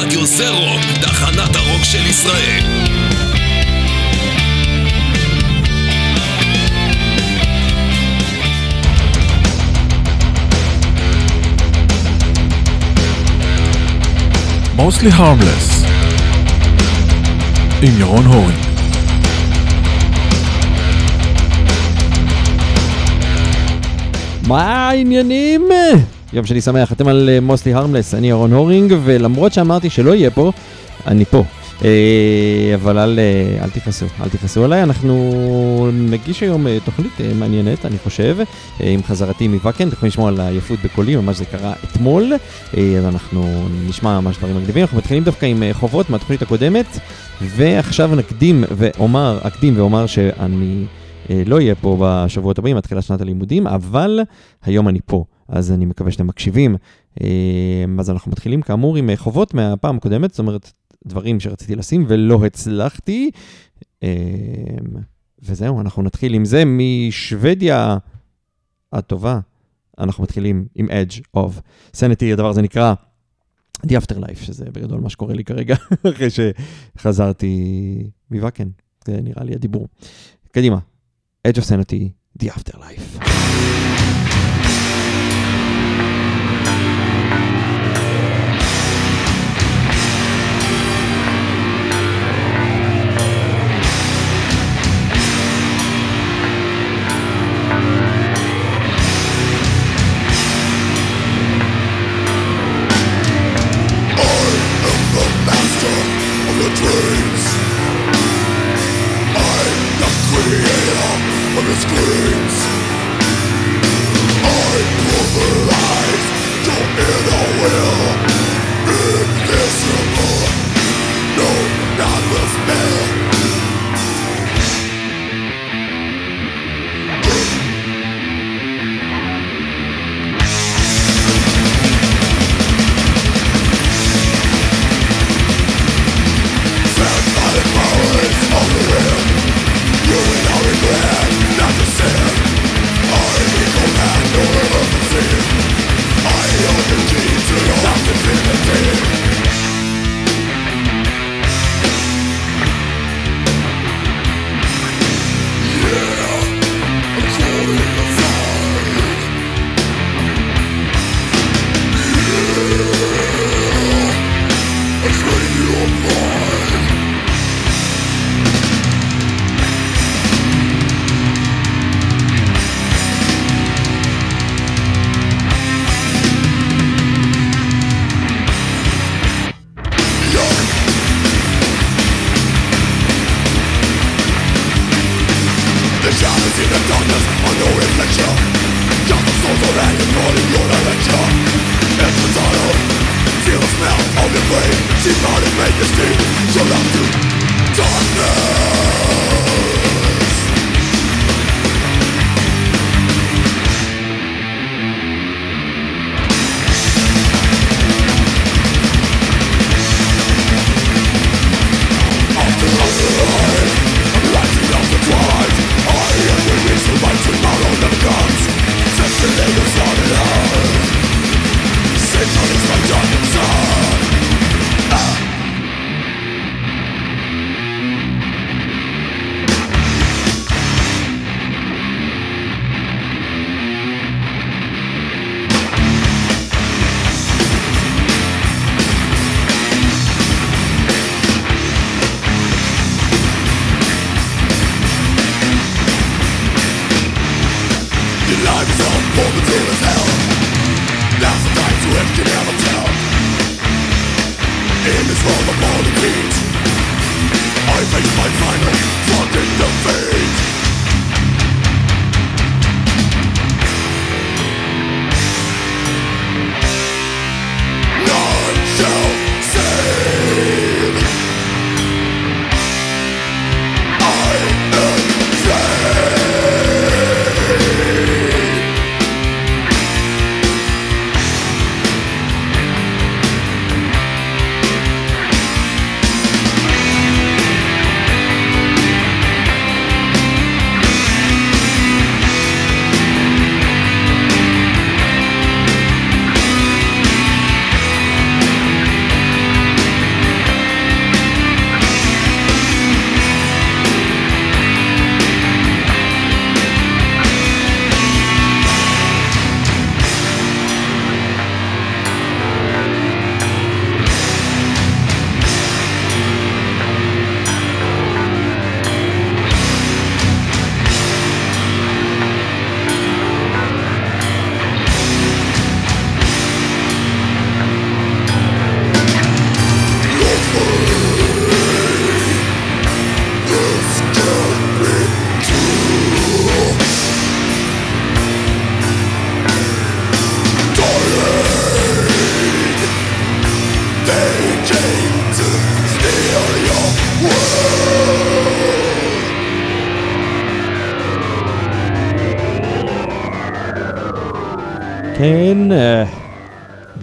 רדיו זה רוק, תחנת הרוק של ישראל. mostly harmless עם ירון הורינג מה העניינים? יום שני שמח, אתם על מוסלי הרמלס, אני ירון הורינג, ולמרות שאמרתי שלא יהיה פה, אני פה. אה, אבל אל, אה, אל תכעסו, אל תכעסו עליי, אנחנו נגיש היום אה, תוכנית מעניינת, אני חושב, עם חזרתי מוואקן, אתם יכולים לשמוע על העייפות בקולי, ממש זה קרה אתמול, אז אנחנו נשמע ממש דברים מגניבים, אנחנו מתחילים דווקא עם חובות מהתוכנית הקודמת, ועכשיו נקדים ואומר, אקדים ואומר שאני... לא אהיה פה בשבועות הבאים, מתחילה שנת הלימודים, אבל היום אני פה, אז אני מקווה שאתם מקשיבים. אז אנחנו מתחילים כאמור עם חובות מהפעם הקודמת, זאת אומרת, דברים שרציתי לשים ולא הצלחתי. וזהו, אנחנו נתחיל עם זה משוודיה הטובה. אנחנו מתחילים עם Edge of Sanity, הדבר הזה נקרא The Afterlife, שזה בגדול מה שקורה לי כרגע, אחרי שחזרתי מוואקן, זה נראה לי הדיבור. קדימה, Edge of Sanity, The Afterlife. Scream!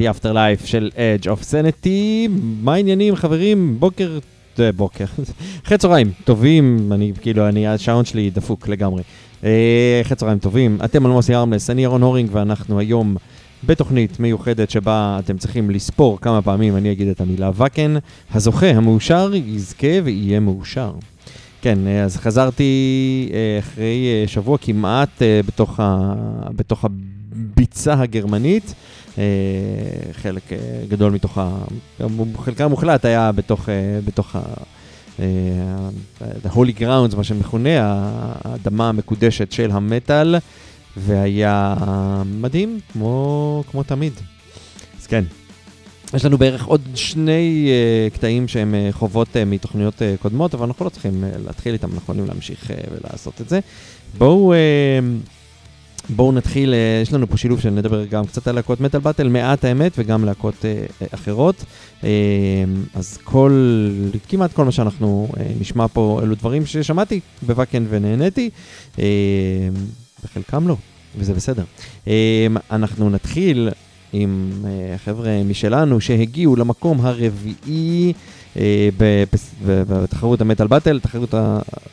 The Afterlife של Edge of Sanity. מה העניינים חברים? בוקר, uh, בוקר, אחרי צהריים טובים, אני כאילו, אני, השעון שלי דפוק לגמרי. Uh, אחרי צהריים טובים, אתם על מוסי ארמלס, אני ירון הורינג ואנחנו היום בתוכנית מיוחדת שבה אתם צריכים לספור כמה פעמים אני אגיד את המילה וקן. הזוכה המאושר יזכה ויהיה מאושר. כן, אז חזרתי אחרי שבוע כמעט בתוך, ה... בתוך הביצה הגרמנית. חלק גדול מתוך ה... חלקה המוחלט היה בתוך, בתוך ה... The Holy Grounds, מה שמכונה, האדמה המקודשת של המטאל, והיה מדהים, כמו, כמו תמיד. אז כן, יש לנו בערך עוד שני uh, קטעים שהם uh, חובות uh, מתוכניות uh, קודמות, אבל אנחנו לא צריכים uh, להתחיל איתם, אנחנו יכולים להמשיך uh, ולעשות את זה. בואו... Uh, בואו נתחיל, יש לנו פה שילוב שנדבר גם קצת על להקות מטאל באטל, מעט האמת, וגם להקות אה, אחרות. אה, אז כל, כמעט כל מה שאנחנו אה, נשמע פה, אלו דברים ששמעתי בוואקן ונהניתי, אה, וחלקם לא, וזה בסדר. אה, אנחנו נתחיל עם אה, חבר'ה משלנו שהגיעו למקום הרביעי. בתחרות המטאל באטל, תחרות,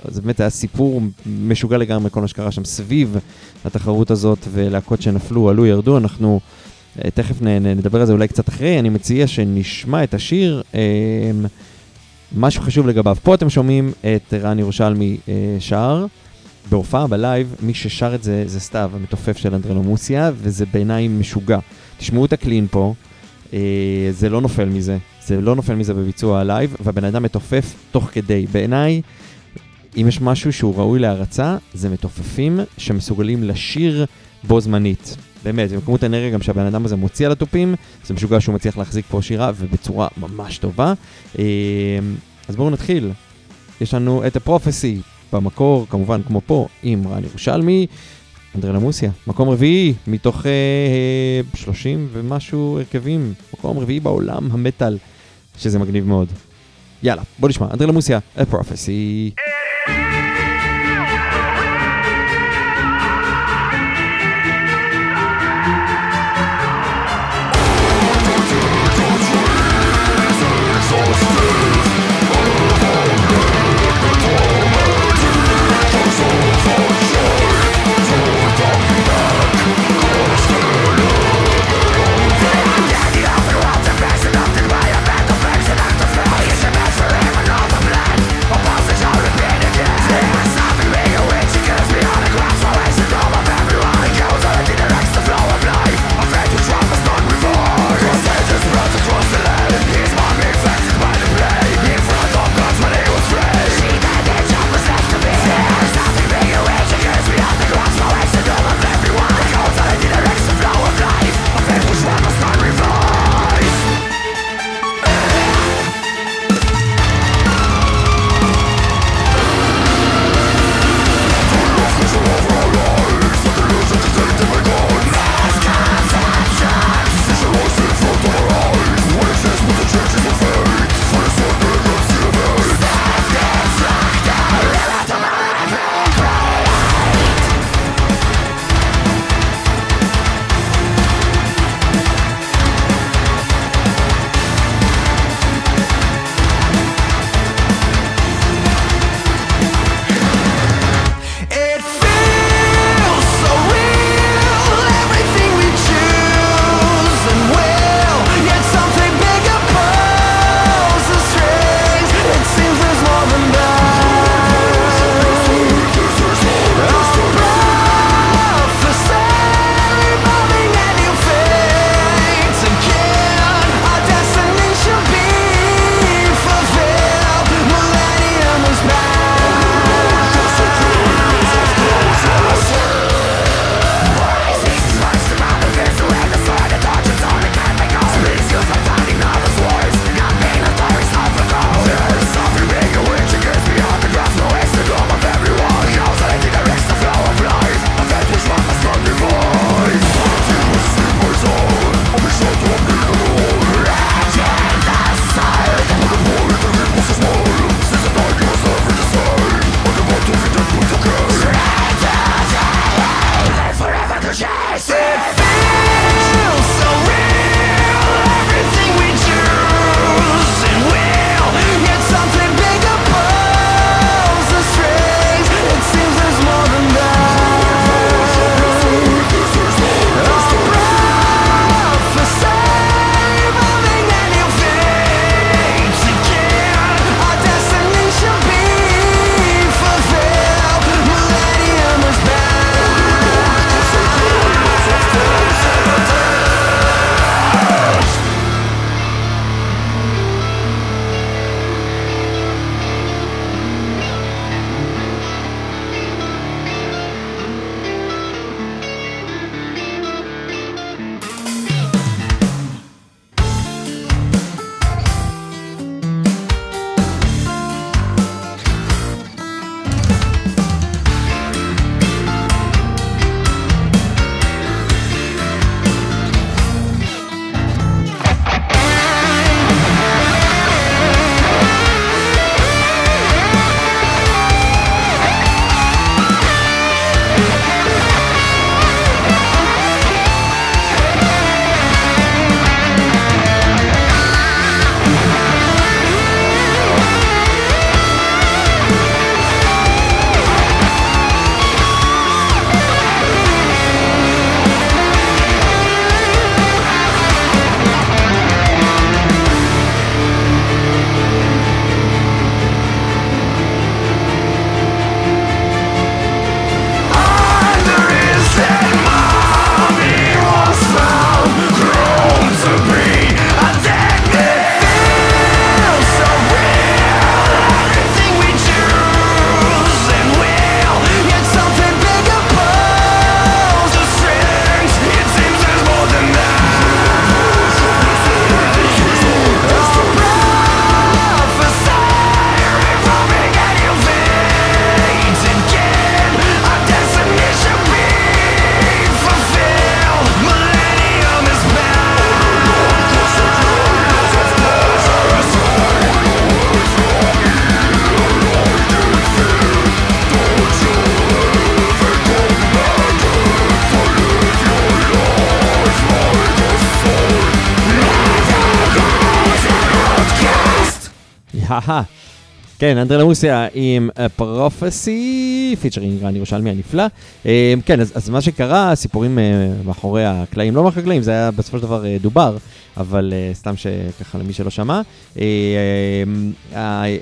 זה באמת היה סיפור משוגע לגמרי כל מה שקרה שם סביב התחרות הזאת ולהקות שנפלו, עלו, ירדו, אנחנו תכף נדבר על זה אולי קצת אחרי, אני מציע שנשמע את השיר, משהו חשוב לגביו. פה אתם שומעים את רן ירושלמי שר. בהופעה בלייב, מי ששר את זה זה סתיו, המתופף של אנדרנומוסיה, וזה בעיניי משוגע. תשמעו את הקלין פה, זה לא נופל מזה. זה לא נופל מזה בביצוע הלייב, והבן אדם מתופף תוך כדי. בעיניי, אם יש משהו שהוא ראוי להערצה, זה מתופפים שמסוגלים לשיר בו זמנית. באמת, עם כמות אנרגיה גם שהבן אדם הזה מוציא על התופים, זה משוגע שהוא מצליח להחזיק פה שירה ובצורה ממש טובה. אמ, אז בואו נתחיל. יש לנו את ה Prophecy במקור, כמובן כמו פה, עם רן ירושלמי. אנדרלמוסיה, מקום רביעי מתוך אה, 30 ומשהו הרכבים, מקום רביעי בעולם המטאל. שזה מגניב מאוד. יאללה, בוא נשמע, אנדרלמוסיה, A Prophecy. כן, אנדרלמוסיה עם Prophecy, featuring רן ירושלמי הנפלא. אה, כן, אז, אז מה שקרה, הסיפורים אה, מאחורי הקלעים, לא מאחורי הקלעים, זה היה בסופו של דבר אה, דובר, אבל סתם שככה למי שלא שמע.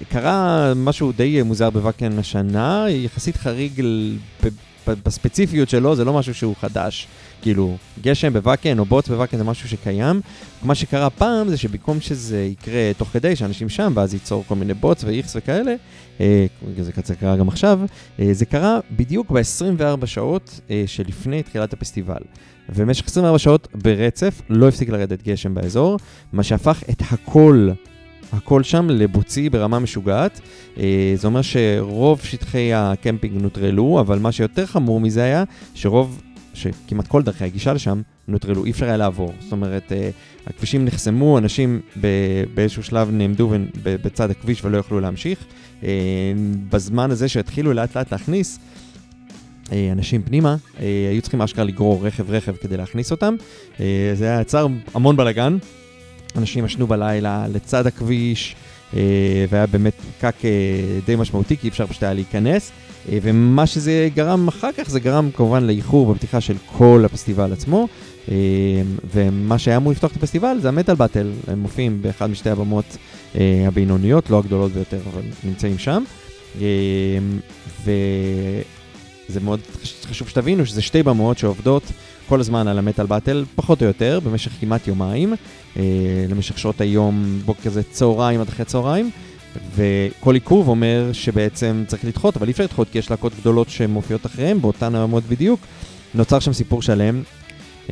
קרה משהו די מוזר בוואקן השנה, יחסית חריג בספציפיות שלו, זה לא משהו שהוא חדש. כאילו, גשם בוואקן או בוץ בוואקן זה משהו שקיים. מה שקרה פעם זה שבמקום שזה יקרה תוך כדי שאנשים שם, ואז ייצור כל מיני בוץ ואיכס וכאלה, אה, זה קרה גם עכשיו, אה, זה קרה בדיוק ב-24 שעות אה, שלפני תחילת הפסטיבל. ובמשך 24 שעות ברצף לא הפסיק לרדת גשם באזור, מה שהפך את הכל הכל שם לבוצי ברמה משוגעת. אה, זה אומר שרוב שטחי הקמפינג נוטרלו, אבל מה שיותר חמור מזה היה שרוב שכמעט כל דרכי הגישה לשם נוטרלו, אי אפשר היה לעבור. זאת אומרת, אה, הכבישים נחסמו, אנשים באיזשהו שלב נעמדו בצד הכביש ולא יכלו להמשיך. אה, בזמן הזה שהתחילו לאט לאט להכניס אה, אנשים פנימה, היו צריכים אשכרה לגרור רכב-רכב כדי להכניס אותם. זה היה יצר המון בלאגן. אנשים ישנו בלילה לצד הכביש, והיה באמת פקק די משמעותי, כי אי אפשר פשוט היה להיכנס. אה, ומה שזה גרם אחר כך, זה גרם כמובן לאיחור בפתיחה של כל הפסטיבל עצמו. אה, ומה שהיה אמור לפתוח את הפסטיבל זה המטאל באטל, הם מופיעים באחד משתי הבמות אה, הבינוניות, לא הגדולות ביותר, אבל נמצאים שם. וזה מאוד חשוב שתבינו שזה שתי במות שעובדות כל הזמן על המטאל באטל, פחות או יותר, במשך כמעט יומיים, למשך שעות היום, בוקר כזה צהריים עד אחרי צהריים. וכל עיכוב אומר שבעצם צריך לדחות, אבל אי אפשר לדחות כי יש להקות גדולות שמופיעות אחריהם באותן הרמות בדיוק. נוצר שם סיפור שלם,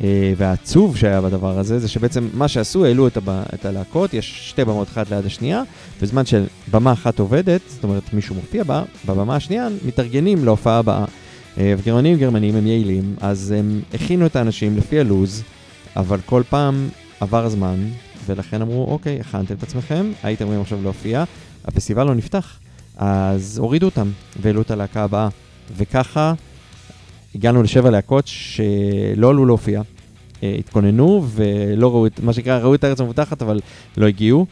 אה, והעצוב שהיה בדבר הזה זה שבעצם מה שעשו, העלו את, הב... את הלהקות, יש שתי במות אחת ליד השנייה, בזמן שבמה אחת עובדת, זאת אומרת מישהו מופיע בה, בבמה השנייה מתארגנים להופעה הבאה. אה, וגרמנים גרמנים הם יעילים, אז הם הכינו את האנשים לפי הלוז, אבל כל פעם עבר הזמן, ולכן אמרו, אוקיי, הכנתם את עצמכם, הייתם אמורים עכשיו להופיע, הפסטיבל לא נפתח, אז הורידו אותם והעלו את הלהקה הבאה. וככה הגענו לשבע להקות שלא עלו להופיע, אה, התכוננו ולא ראו את, מה שנקרא, ראו את הארץ המובטחת, אבל לא הגיעו.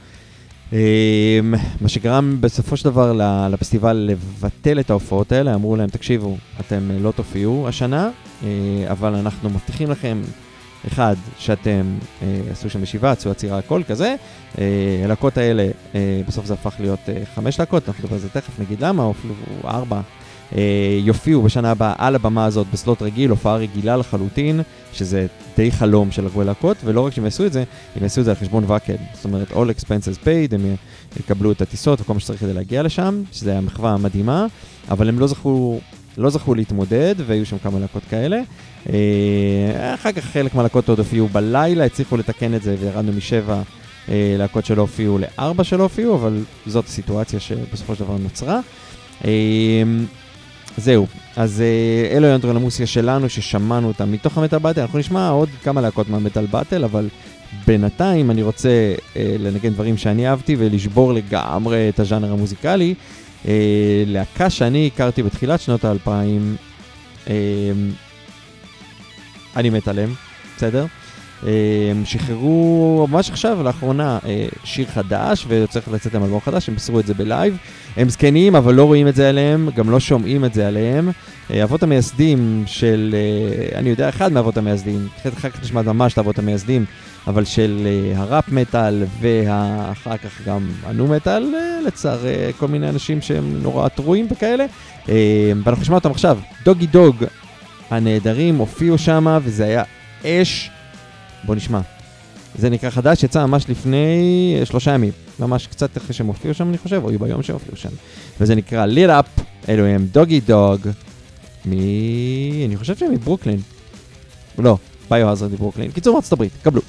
אה, מה שגרם בסופו של דבר לפסטיבל לבטל את ההופעות האלה, אמרו להם, תקשיבו, אתם לא תופיעו השנה, אה, אבל אנחנו מבטיחים לכם אחד, שאתם אה, עשו שם ישיבה, עשו עצירה, הכל כזה. אה, הלהקות האלה, אה, בסוף זה הפך להיות אה, חמש להקות, אנחנו נדבר על זה תכף, נגיד למה, או אפילו ארבע. אה, יופיעו בשנה הבאה על הבמה הזאת בסלוט רגיל, הופעה רגילה לחלוטין, שזה די חלום של הרבה להקות, ולא רק שהם יעשו את זה, הם יעשו את זה על חשבון ואקד. זאת אומרת, all expenses paid, הם יקבלו את הטיסות וכל מה שצריך כדי להגיע לשם, שזה היה מחווה מדהימה, אבל הם לא זכו לא זכו להתמודד, והיו שם כמה להקות כאלה. אה, אחר כך חלק מהלהקות עוד הופיעו בלילה, הצליחו לתקן את זה וירדנו משבע אה, להקות שלא הופיעו לארבע שלא הופיעו, אבל זאת הסיטואציה שבסופו של דבר נוצרה. אה, זהו, אז אלו היו האנדרולמוסיה שלנו ששמענו אותם מתוך המטאל באטל, אנחנו נשמע עוד כמה להקות מהמטאל באטל, אבל בינתיים אני רוצה לנגן דברים שאני אהבתי ולשבור לגמרי את הז'אנר המוזיקלי. אה, להקה שאני הכרתי בתחילת שנות האלפיים, אה, אני מת עליהם, בסדר? אה, שחררו ממש עכשיו, לאחרונה, אה, שיר חדש, וצריך לצאת להם אלבום חדש, הם מסרו את זה בלייב. הם זקנים, אבל לא רואים את זה עליהם, גם לא שומעים את זה עליהם. אה, אבות המייסדים של, אה, אני יודע, אחד מאבות המייסדים, אחר כך נשמע ממש את האבות המייסדים, אבל של uh, הראפ מטאל ואחר כך גם הנו מטאל, uh, לצער uh, כל מיני אנשים שהם נורא טרועים וכאלה. ואנחנו נשמע אותם עכשיו. דוגי דוג הנהדרים הופיעו שם וזה היה אש. בוא נשמע. זה נקרא חדש, יצא ממש לפני שלושה ימים, ממש קצת אחרי שהם הופיעו שם אני חושב, או ביום שהם הופיעו שם. וזה נקרא ליט אפ, אלו הם דוגי דוג, מ... אני חושב שהם מברוקלין. לא, ביו-הזרד מברוקלין. קיצור מארצות הברית, קבלו.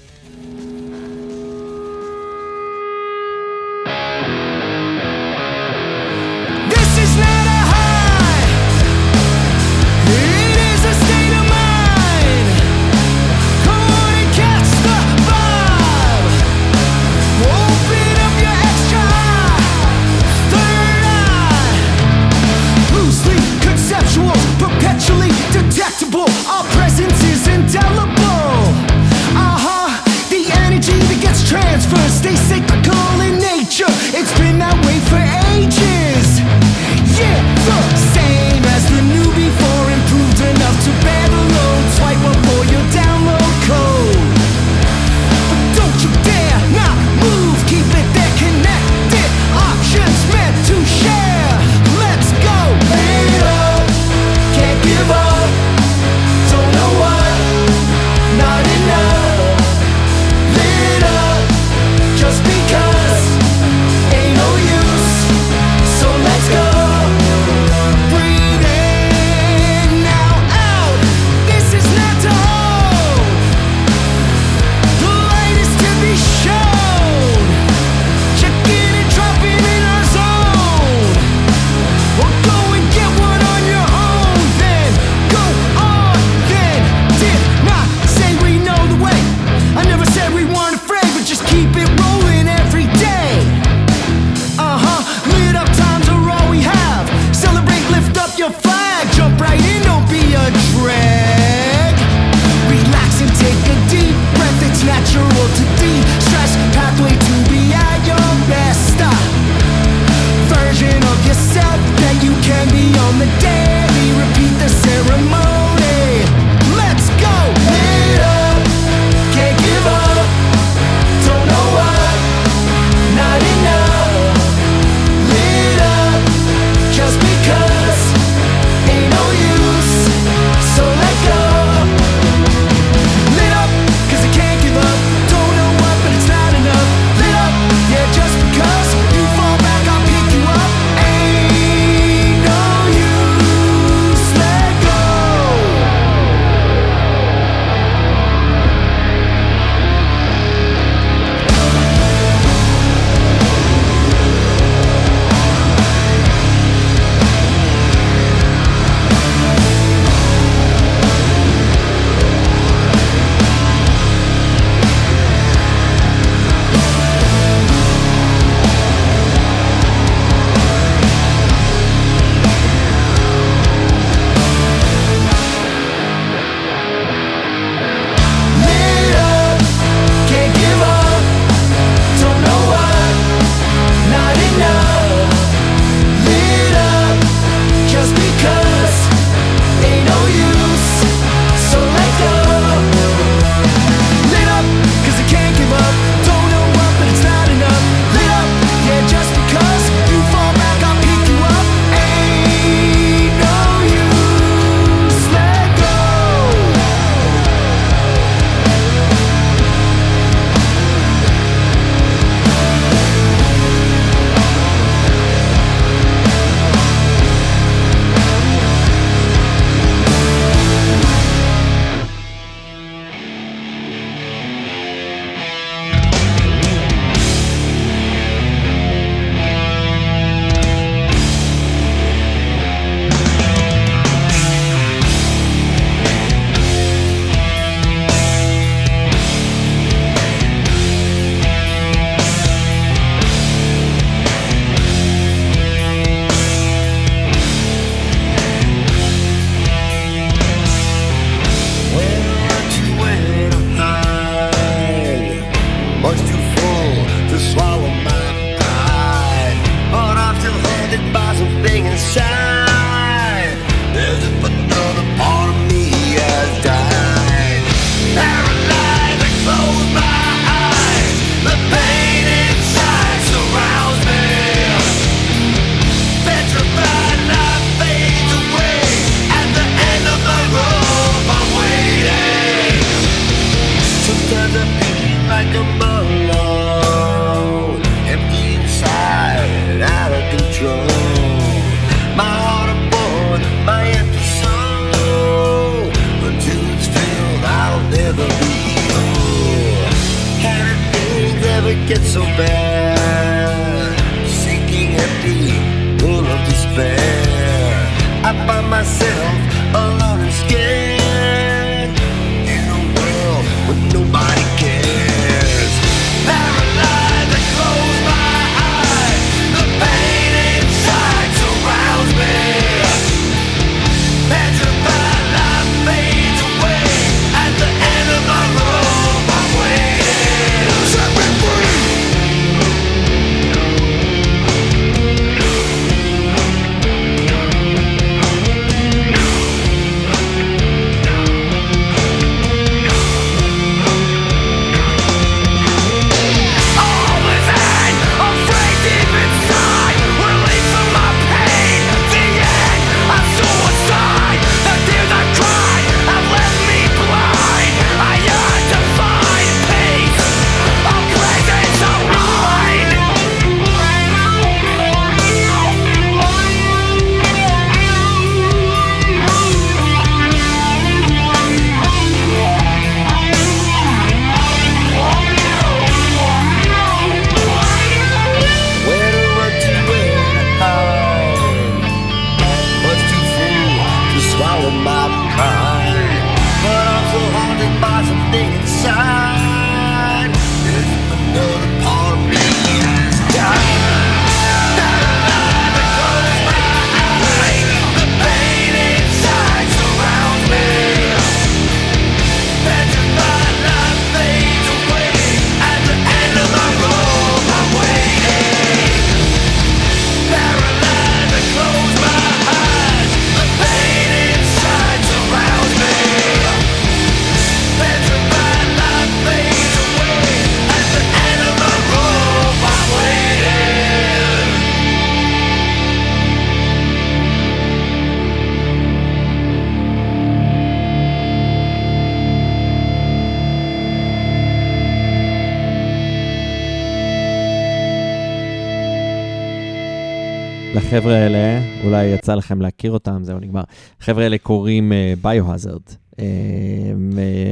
לחבר'ה האלה, אולי יצא לכם להכיר אותם, זהו נגמר. החבר'ה האלה קוראים ביו-הזרד.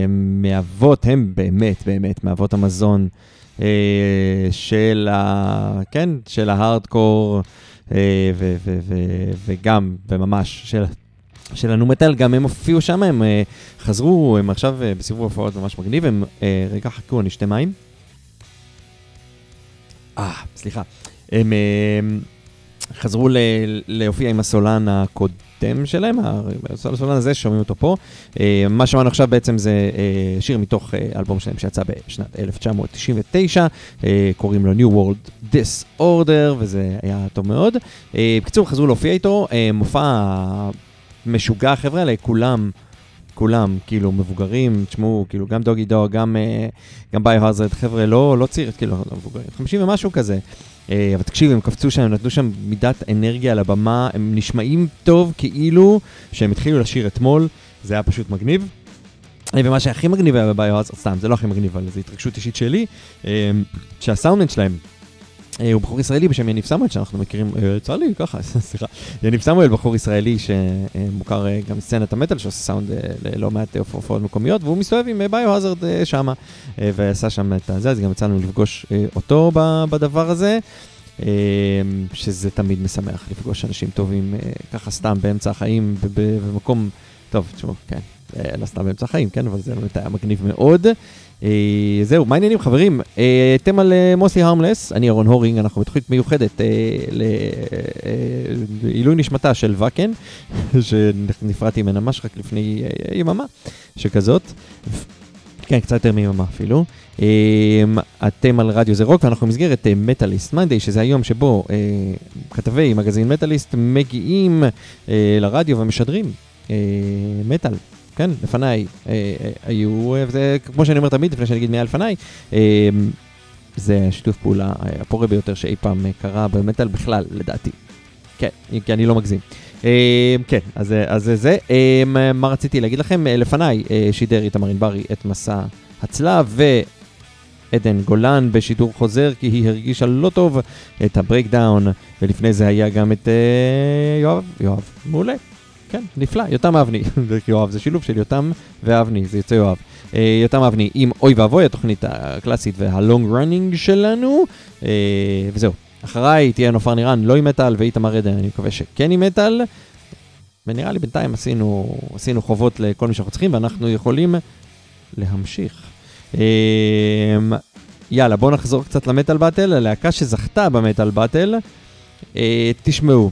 מאבות, הם באמת, באמת, מאבות המזון אה, של ה... כן, של ההארדקור, אה, וגם, וממש, של... של הנו-מטל, גם הם הופיעו שם, הם אה, חזרו, הם עכשיו אה, בסיבוב הופעות ממש מגניב, הם, אה, רגע, חכו, אני אשתה מים. אה, סליחה. הם אה, חזרו ל- להופיע עם הסולן הקודם שלהם, הסולן הזה, שומעים אותו פה. אה, מה שמענו עכשיו בעצם זה אה, שיר מתוך אה, אלבום שלהם שיצא בשנת 1999, אה, קוראים לו New World Disorder, וזה היה טוב מאוד. בקיצור, חזרו להופיע איתו, מופע משוגע, חבר'ה האלה, כולם. כאילו, מבוגרים, תשמעו, כאילו, גם דוגי דוג, גם, גם ביו-הזרד, חבר'ה, לא, לא צעיר, כאילו, לא מבוגרים, 50 ומשהו כזה. אה, אבל תקשיב, הם קפצו שם, הם נתנו שם מידת אנרגיה על הבמה, הם נשמעים טוב כאילו שהם התחילו לשיר אתמול, זה היה פשוט מגניב. אה, ומה שהכי מגניב היה בביו-הזרד, סתם, זה לא הכי מגניב, אבל זו התרגשות אישית שלי, אה, שהסאונדמן שלהם, הוא בחור ישראלי בשם יניב סמואל, שאנחנו מכירים, אה, יצא לי ככה, סליחה, יניב סמואל, בחור ישראלי שמוכר אה, גם סצנת המטאל, שעושה סאונד אה, ללא מעט אה, הופעות מקומיות, והוא מסתובב עם אה, ביו-הזרד אה, שמה, אה, ועשה שם את הזה, אז גם יצא לנו לפגוש אה, אותו בדבר הזה. אה, שזה תמיד משמח לפגוש אנשים טובים אה, ככה סתם באמצע החיים במקום, טוב, תשמעו, כן, אה, לא סתם באמצע החיים, כן, אבל זה באמת היה מגניב מאוד. אה, זהו, מה העניינים חברים? אה, אתם על אה, מוסי הרמלס, אני אהרון הורינג, אנחנו בתוכנית מיוחדת לעילוי נשמתה של וקן, שנפרדתי ממנה ממש רק לפני יממה, שכזאת. כן, קצת יותר מיממה אפילו. אתם על רדיו זה רוק, ואנחנו במסגרת מטאליסט מנדי, שזה היום שבו כתבי מגזין מטאליסט מגיעים לרדיו ומשדרים מטאל. כן, לפניי אה, אה, היו, אה, וזה כמו שאני אומר תמיד, לפני שאני אגיד מי היה לפניי, אה, זה שיתוף פעולה אה, הפורה ביותר שאי פעם אה, קרה במטאל בכלל, לדעתי. כן, כי אני לא מגזים. אה, כן, אז אה, זה זה. אה, מה רציתי להגיד לכם? אה, לפניי אה, שידר איתמר ענברי את מסע הצלב, ועדן גולן בשידור חוזר, כי היא הרגישה לא טוב את ה Breakdown, ולפני זה היה גם את אה, יואב, יואב, מעולה. כן, נפלא, יותם אבני, יואב זה שילוב של יותם ואבני, זה יוצא יואב. אה, יותם אבני עם אוי ואבוי, התוכנית הקלאסית וה long running שלנו, אה, וזהו. אחריי תהיה נופר נירן, לא עם מטאל, ואיתמר עדן, אני מקווה שכן עם מטאל. ונראה לי בינתיים עשינו, עשינו חובות לכל מי שאנחנו צריכים, ואנחנו יכולים להמשיך. אה, יאללה, בואו נחזור קצת למטאל באטל, הלהקה שזכתה במטאל באטל. אה, תשמעו,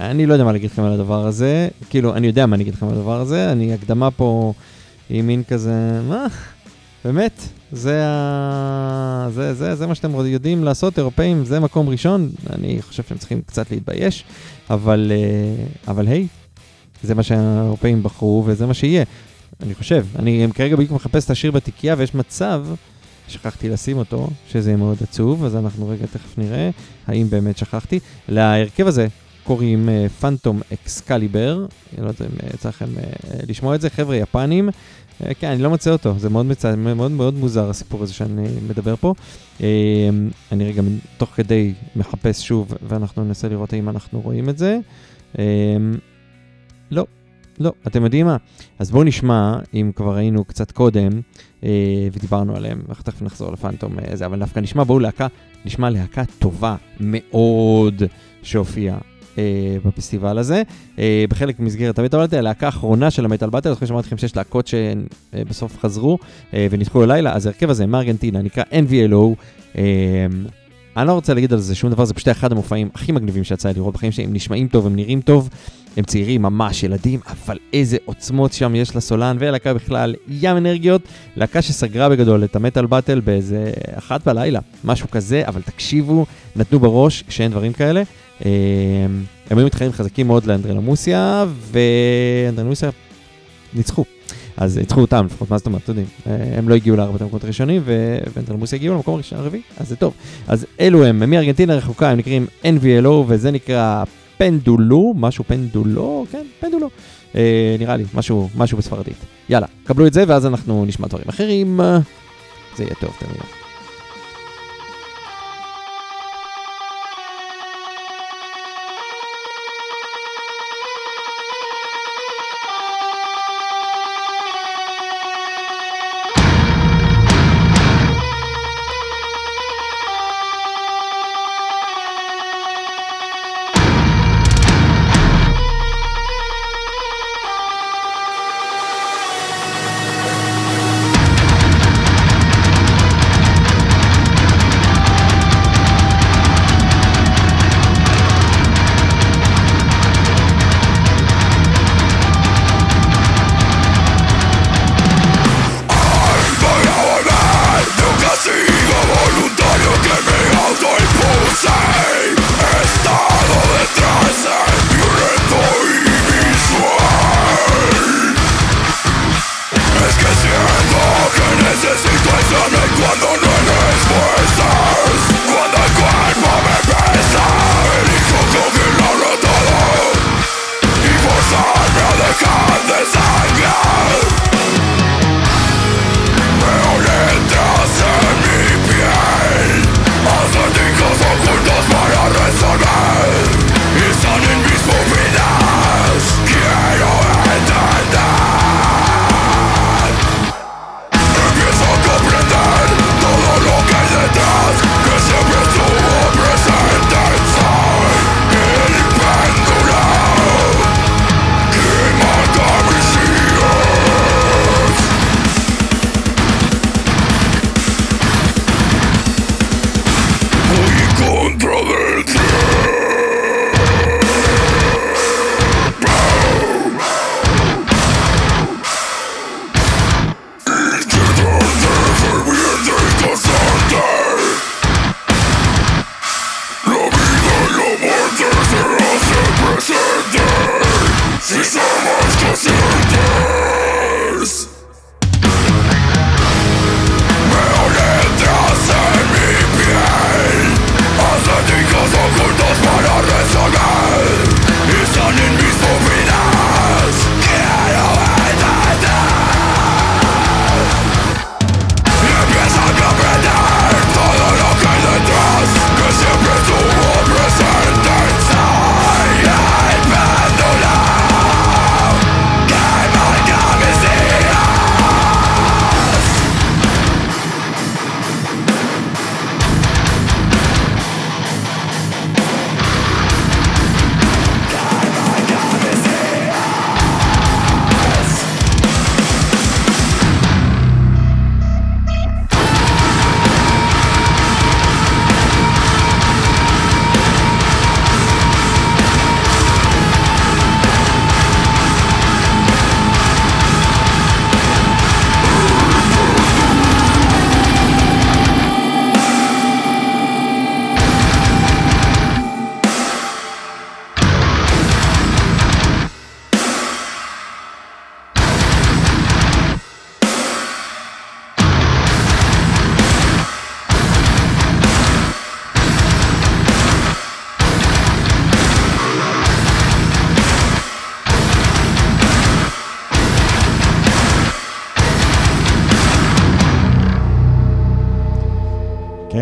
אני לא יודע מה להגיד לכם על הדבר הזה, כאילו, אני יודע מה אני אגיד לכם על הדבר הזה, אני הקדמה פה היא מין כזה, מה? באמת? זה, ה... זה, זה, זה מה שאתם יודעים לעשות, אירופאים, זה מקום ראשון, אני חושב שהם צריכים קצת להתבייש, אבל, אה, אבל היי, זה מה שהאירופאים בחרו וזה מה שיהיה, אני חושב. אני כרגע בדיוק מחפש את השיר בתיקייה ויש מצב, שכחתי לשים אותו, שזה יהיה מאוד עצוב, אז אנחנו רגע תכף נראה האם באמת שכחתי. להרכב הזה קוראים פנטום אקסקליבר, אני לא יודע אם יצא לכם אה, לשמוע את זה, חבר'ה יפנים. אה, כן, אני לא מוצא אותו, זה מאוד, מצא, מאוד מאוד מוזר הסיפור הזה שאני מדבר פה. אה, אני רגע תוך כדי מחפש שוב, ואנחנו ננסה לראות האם אנחנו רואים את זה. לא, לא, אתם יודעים מה? אז בואו נשמע, אם כבר היינו קצת קודם, ודיברנו עליהם, ואנחנו תכף נחזור לפנטום זה, אבל דווקא נשמע, בואו להקה, נשמע להקה טובה מאוד שהופיעה אה, בפסטיבל הזה. אה, בחלק ממסגרת המטאל באטל, הלהקה האחרונה של המטאל באטל, אחרי שאמרתי לכם שיש להקות שבסוף חזרו אה, ונדחו ללילה, אז ההרכב הזה מארגנטינה נקרא NVLO. אה, אני לא רוצה להגיד על זה שום דבר, זה פשוט אחד המופעים הכי מגניבים שיצא לי לראות בחיים שלי, הם נשמעים טוב, הם נראים טוב, הם צעירים, ממש ילדים, אבל איזה עוצמות שם יש לסולן ולהקה בכלל, ים אנרגיות, להקה שסגרה בגדול את המטאל באטל באיזה אחת בלילה, משהו כזה, אבל תקשיבו, נתנו בראש כשאין דברים כאלה. אה, הם היו מתחרים חזקים מאוד לאנדרלמוסיה, ואנדרלמוסיה ניצחו. אז ניצחו אותם לפחות, מה זאת אומרת, אתם יודעים, אה, הם לא הגיעו לארבעת המקומות הראשונים, ואנדרלמוסיה הגיעו למקום הראשון הרביעי, אז זה טוב. אז אלו הם, מארגנטינה רחוקה, הם נקראים NVLO, וזה נקרא פנדולו, משהו פנדולו, כן, פנדולו. אה, נראה לי, משהו, משהו בספרדית. יאללה, קבלו את זה, ואז אנחנו נשמע דברים אחרים. זה יהיה טוב, תמיד.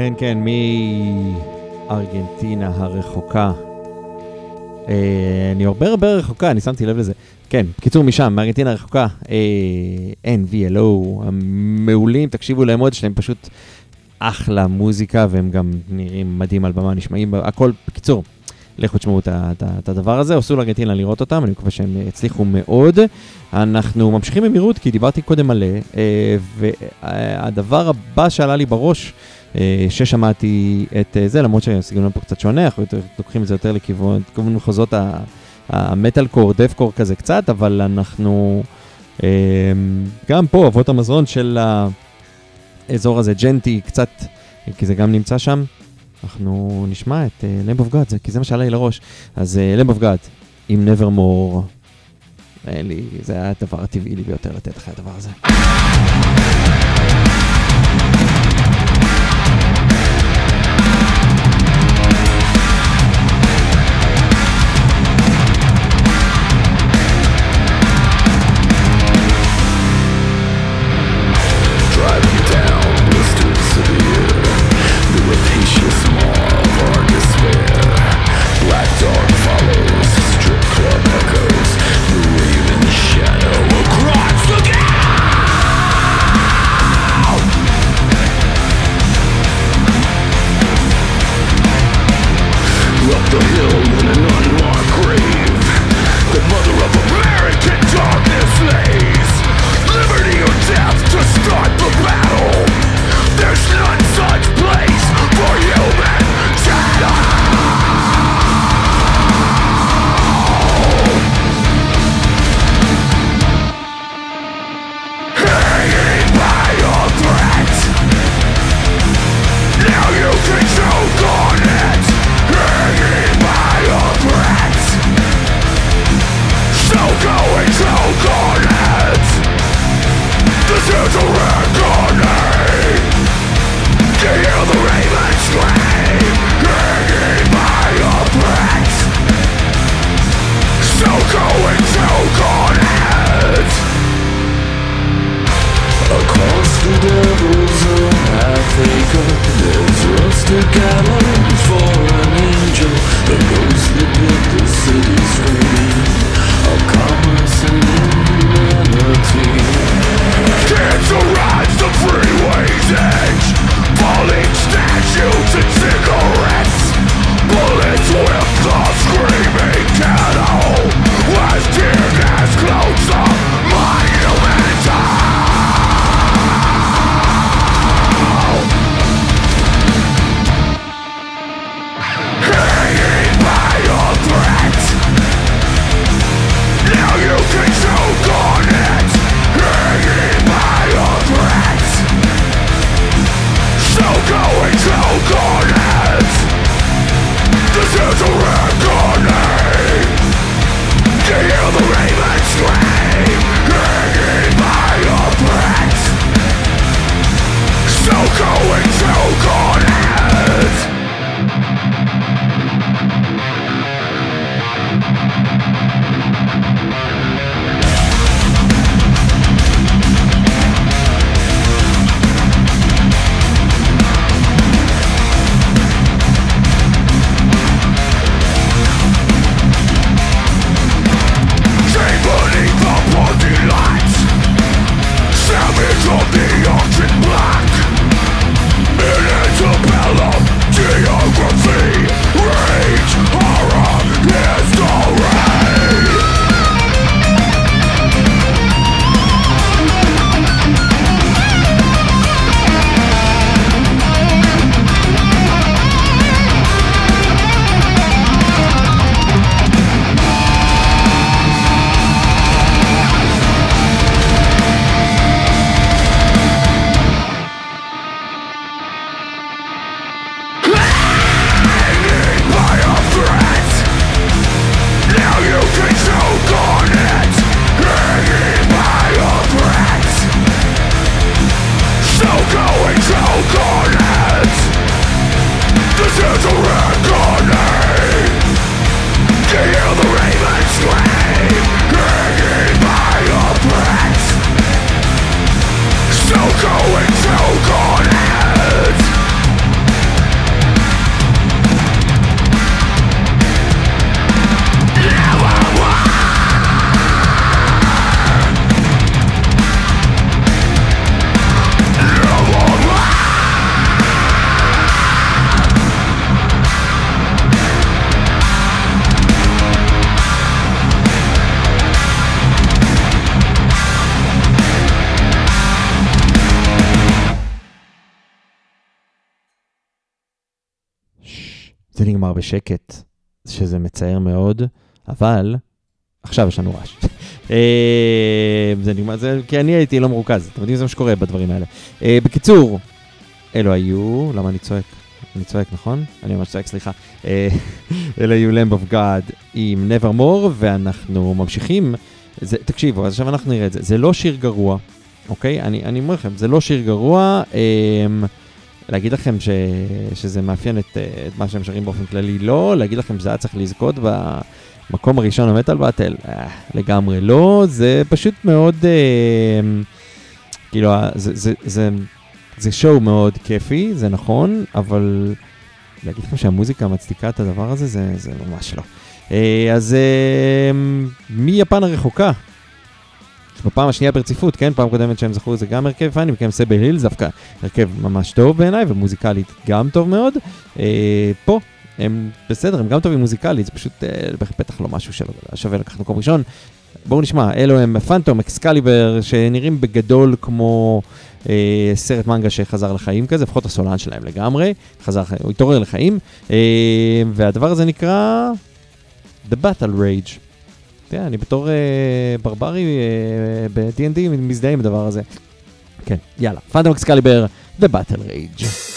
כן, כן, מארגנטינה הרחוקה. אה, אני הרבה הרבה רחוקה, אני שמתי לב לזה. כן, בקיצור משם, מארגנטינה הרחוקה, אה, NVLO, המעולים, תקשיבו להם עוד, יש להם פשוט אחלה מוזיקה, והם גם נראים מדהים על במה, נשמעים, הכל, בקיצור, לכו תשמעו את הדבר הזה, עשו לארגנטינה לראות אותם, אני מקווה שהם הצליחו מאוד. אנחנו ממשיכים במהירות, כי דיברתי קודם מלא, אה, והדבר הבא שעלה לי בראש, ששמעתי את אה, זה, למרות שהסגנון פה קצת שונה, אנחנו לוקחים את זה יותר לכיוון מחוזות ה metalcore, deathcore כזה קצת, אבל אנחנו אה, גם פה, אבות המזון של האזור הזה, ג'נטי, קצת, כי זה גם נמצא שם. אנחנו נשמע את Lamb of God, כי זה מה שעלה לי לראש. אז Lamb of God, עם Nevermore. אין לי, זה היה הדבר הטבעי לי ביותר לתת לך את הדבר הזה. Whip the screaming cattle As tear gas clouds בשקט, שזה מצער מאוד, אבל עכשיו יש לנו רעש. אה, זה נגמר, זה כי אני הייתי לא מרוכז, אתם יודעים זה מה שקורה בדברים האלה. אה, בקיצור, אלו היו, למה אני צועק? אני צועק, נכון? אני ממש צועק, סליחה. אה, אלו היו Lamb of God עם Nevermore, ואנחנו ממשיכים. זה, תקשיבו, אז עכשיו אנחנו נראה את זה. זה לא שיר גרוע, אוקיי? אני, אומר לכם, זה לא שיר גרוע. אה, להגיד לכם ש, שזה מאפיין את, אה, את מה שהם שרים באופן כללי, לא. להגיד לכם שזה היה צריך לזכות במקום הראשון במטאל באטל, אה, לגמרי לא. זה פשוט מאוד, אה, כאילו, זה, זה, זה, זה שואו מאוד כיפי, זה נכון, אבל להגיד לכם שהמוזיקה מצדיקה את הדבר הזה, זה, זה ממש לא. אה, אז אה, מיפן הרחוקה, בפעם השנייה ברציפות, כן, פעם קודמת שהם זכו זה גם הרכב פאנים, כן, סבל הילס, דווקא הרכב ממש טוב בעיניי, ומוזיקלית גם טוב מאוד. אה, פה, הם בסדר, הם גם טובים מוזיקלית, זה פשוט אה, בטח לא משהו שלא שווה לקחת מקום ראשון. בואו נשמע, אלו הם פנטום, אקסקליבר, שנראים בגדול כמו אה, סרט מנגה שחזר לחיים כזה, לפחות הסולן שלהם לגמרי, חזר, הוא התעורר לחיים, אה, והדבר הזה נקרא The Battle Rage. תראה, אני בתור אה, ברברי אה, ב-D&D מזדהה עם הדבר הזה. כן, יאללה, פנטום אקסקליבר ו-Battle Rage.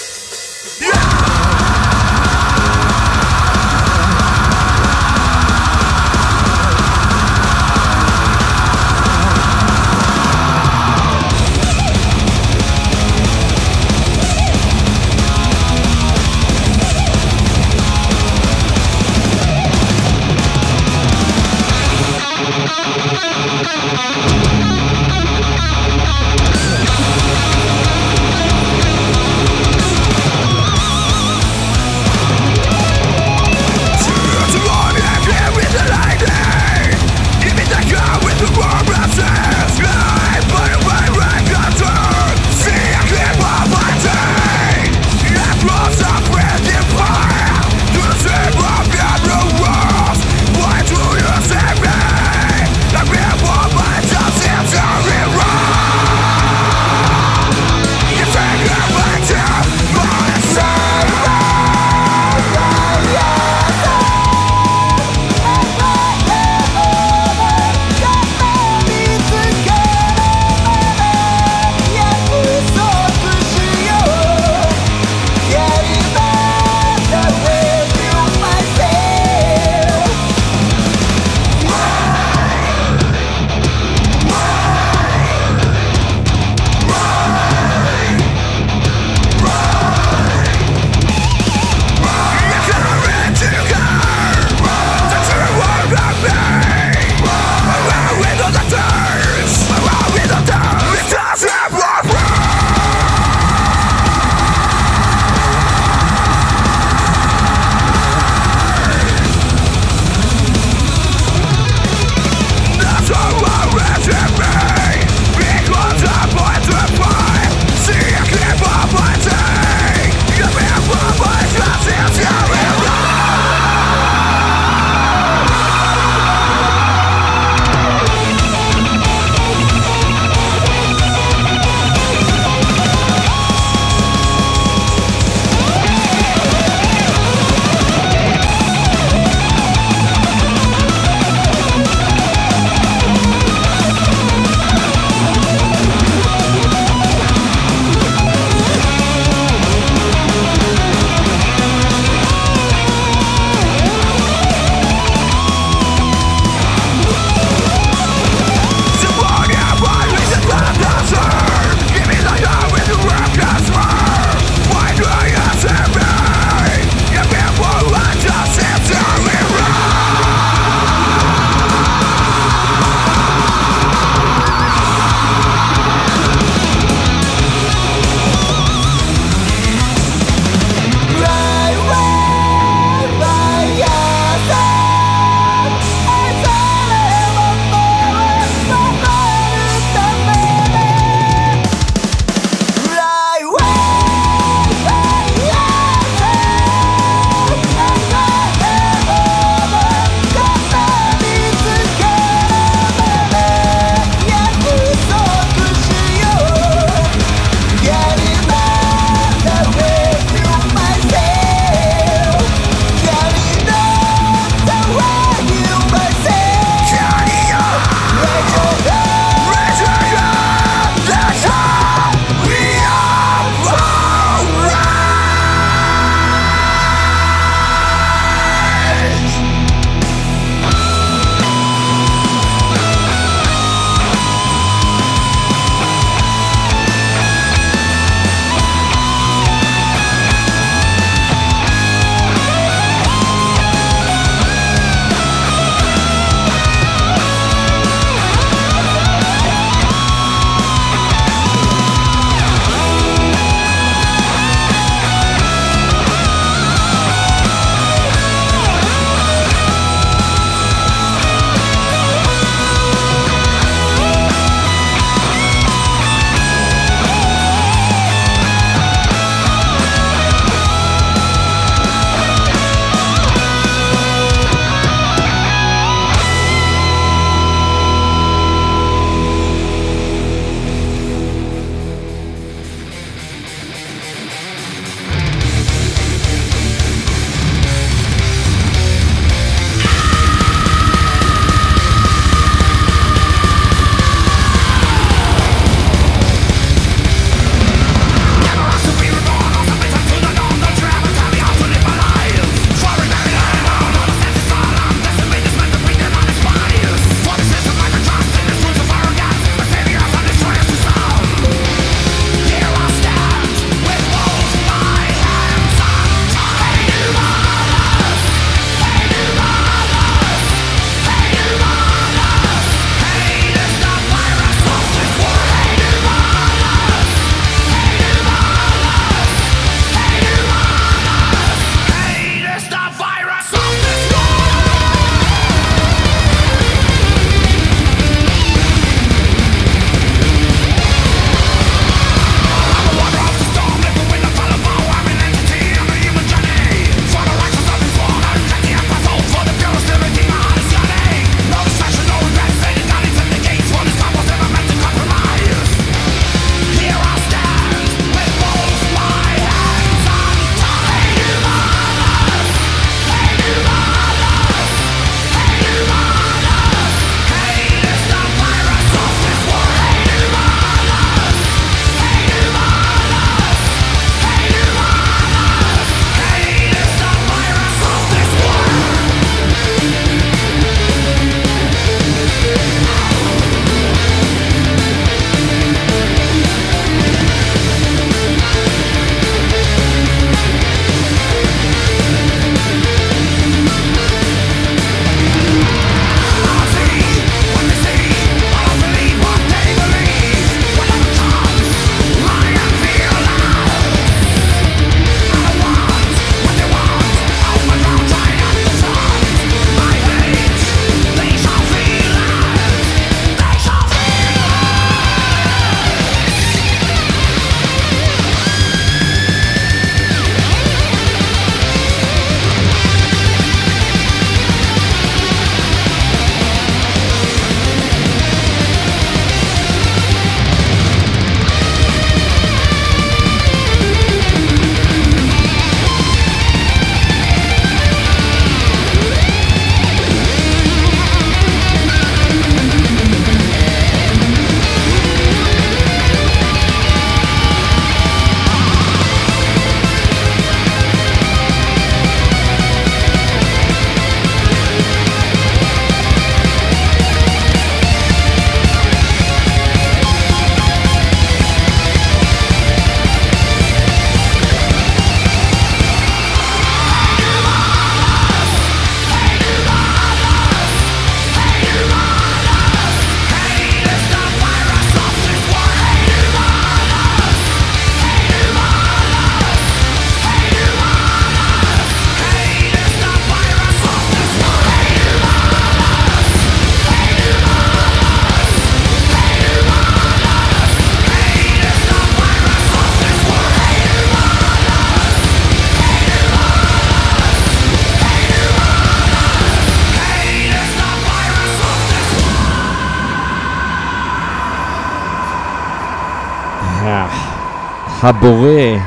הבורא,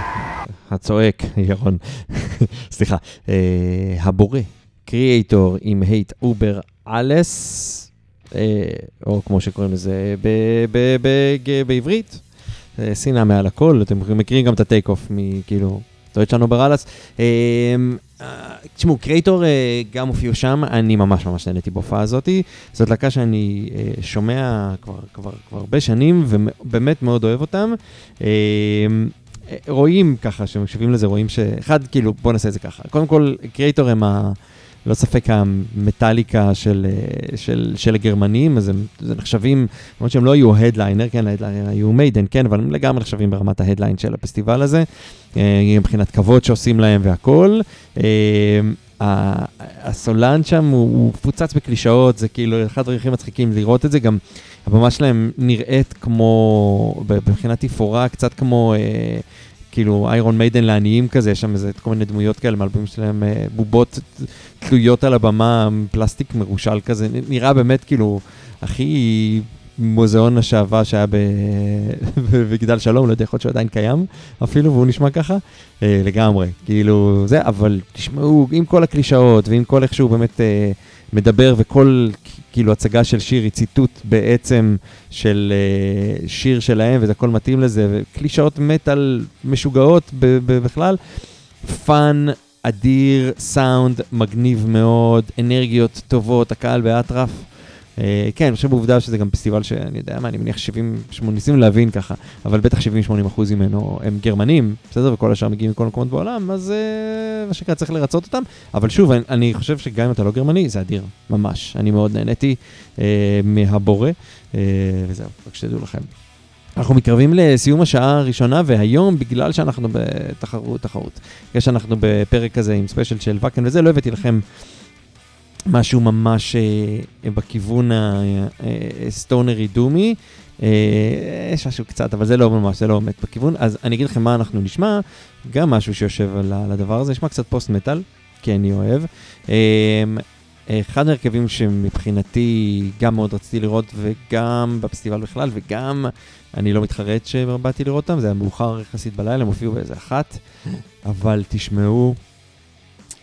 הצועק, ירון, סליחה, אה, הבורא, קריאייטור עם הייט אובר אלס, אה, או כמו שקוראים לזה בעברית, אה, שנאה מעל הכל, אתם מכירים גם את הטייק אוף מכאילו, טועט שלנו ברלס. אה, אה, תשמעו, קרייטור אה, גם הופיעו שם, אני ממש ממש נהניתי בהופעה הזאת. זאת להקה שאני אה, שומע כבר, כבר, כבר הרבה שנים, ובאמת מאוד אוהב אותם. אה, אה, רואים ככה, שמקשיבים לזה, רואים שאחד, כאילו, בוא נעשה את זה ככה. קודם כל, Kreator הם ה... לא ספק המטאליקה של, אה, של, של הגרמנים, אז הם זה נחשבים, למרות שהם לא היו ה headliner, כן, ה headliner היו Maiden, כן, אבל הם לגמרי נחשבים ברמת ה headline של הפסטיבל הזה, אה, מבחינת כבוד שעושים להם והכול. אה, הסולן שם הוא, הוא פוצץ בקלישאות, זה כאילו אחד הדברים הכי מצחיקים לראות את זה, גם הבמה שלהם נראית כמו, מבחינת תפאורה, קצת כמו... כאילו איירון מיידן לעניים כזה, יש שם איזה כל מיני דמויות כאלה מאלבומים שלהם, אה, בובות תלויות על הבמה, פלסטיק מרושל כזה, נראה באמת כאילו הכי מוזיאון השעווה שהיה בגדל שלום, לא יודע, יכול להיות שהוא עדיין קיים אפילו, והוא נשמע ככה, אה, לגמרי, כאילו זה, אבל תשמעו, עם כל הקלישאות ועם כל איך שהוא באמת אה, מדבר וכל כאילו הצגה של שיר היא ציטוט בעצם של אה, שיר שלהם, וזה הכל מתאים לזה, וקלישאות מטאל משוגעות בכלל. fun אדיר, סאונד מגניב מאוד, אנרגיות טובות, הקהל באטרף. אה, כן, אני חושב בעובדה שזה גם פסטיבל שאני יודע מה, אני מניח 70, 80, ניסינו להבין ככה, אבל בטח 70-80 אחוז ממנו הם גרמנים, בסדר? וכל השאר מגיעים מכל מקומות בעולם, אז אה, מה שנקרא צריך לרצות אותם. אבל שוב, אני, חושב שגם אם אתה לא גרמני, זה אדיר, ממש. אני מאוד נהניתי אה, מהבורא, וזהו, רק שתדעו לכם. אנחנו מתקרבים לסיום השעה הראשונה, והיום, בגלל שאנחנו בתחרות, תחרות, בגלל שאנחנו בפרק כזה עם ספיישל של וקן וזה, לא הבאתי לכם משהו ממש אה, בכיוון הסטונרי דומי. אה, יש משהו קצת, אבל זה לא ממש, זה לא באמת בכיוון. אז אני אגיד לכם מה אנחנו נשמע, גם משהו שיושב על, על הדבר הזה, נשמע קצת פוסט מטאל, כי אני אוהב. אה, אחד ההרכבים שמבחינתי גם מאוד רציתי לראות, וגם בפסטיבל בכלל, וגם אני לא מתחרט שבאתי לראות אותם, זה היה מאוחר יחסית בלילה, הם הופיעו באיזה אחת, אבל תשמעו,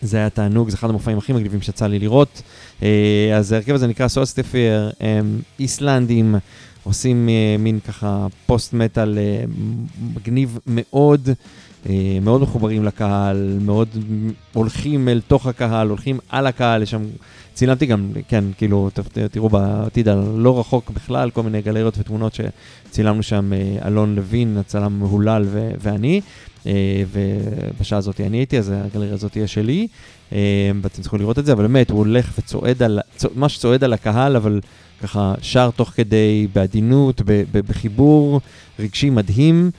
זה היה תענוג, זה אחד המופעים הכי מגניבים שיצא לי לראות. אה, אז ההרכב הזה נקרא סולסטיפר, הם איסלנדים, עושים אה, מין ככה פוסט מטאל אה, מגניב מאוד. מאוד מחוברים לקהל, מאוד הולכים אל תוך הקהל, הולכים על הקהל, יש שם, צילמתי גם, כן, כאילו, תראו בעתיד הלא רחוק בכלל, כל מיני גלריות ותמונות שצילמנו שם, אה, אלון לוין, הצלם מהולל ו- ואני, אה, ובשעה הזאת אני הייתי, אז הגלריה הזאת תהיה שלי, אה, ואתם צריכים לראות את זה, אבל באמת, הוא הולך וצועד על, ממש צועד על הקהל, אבל ככה שר תוך כדי, בעדינות, בחיבור רגשי מדהים.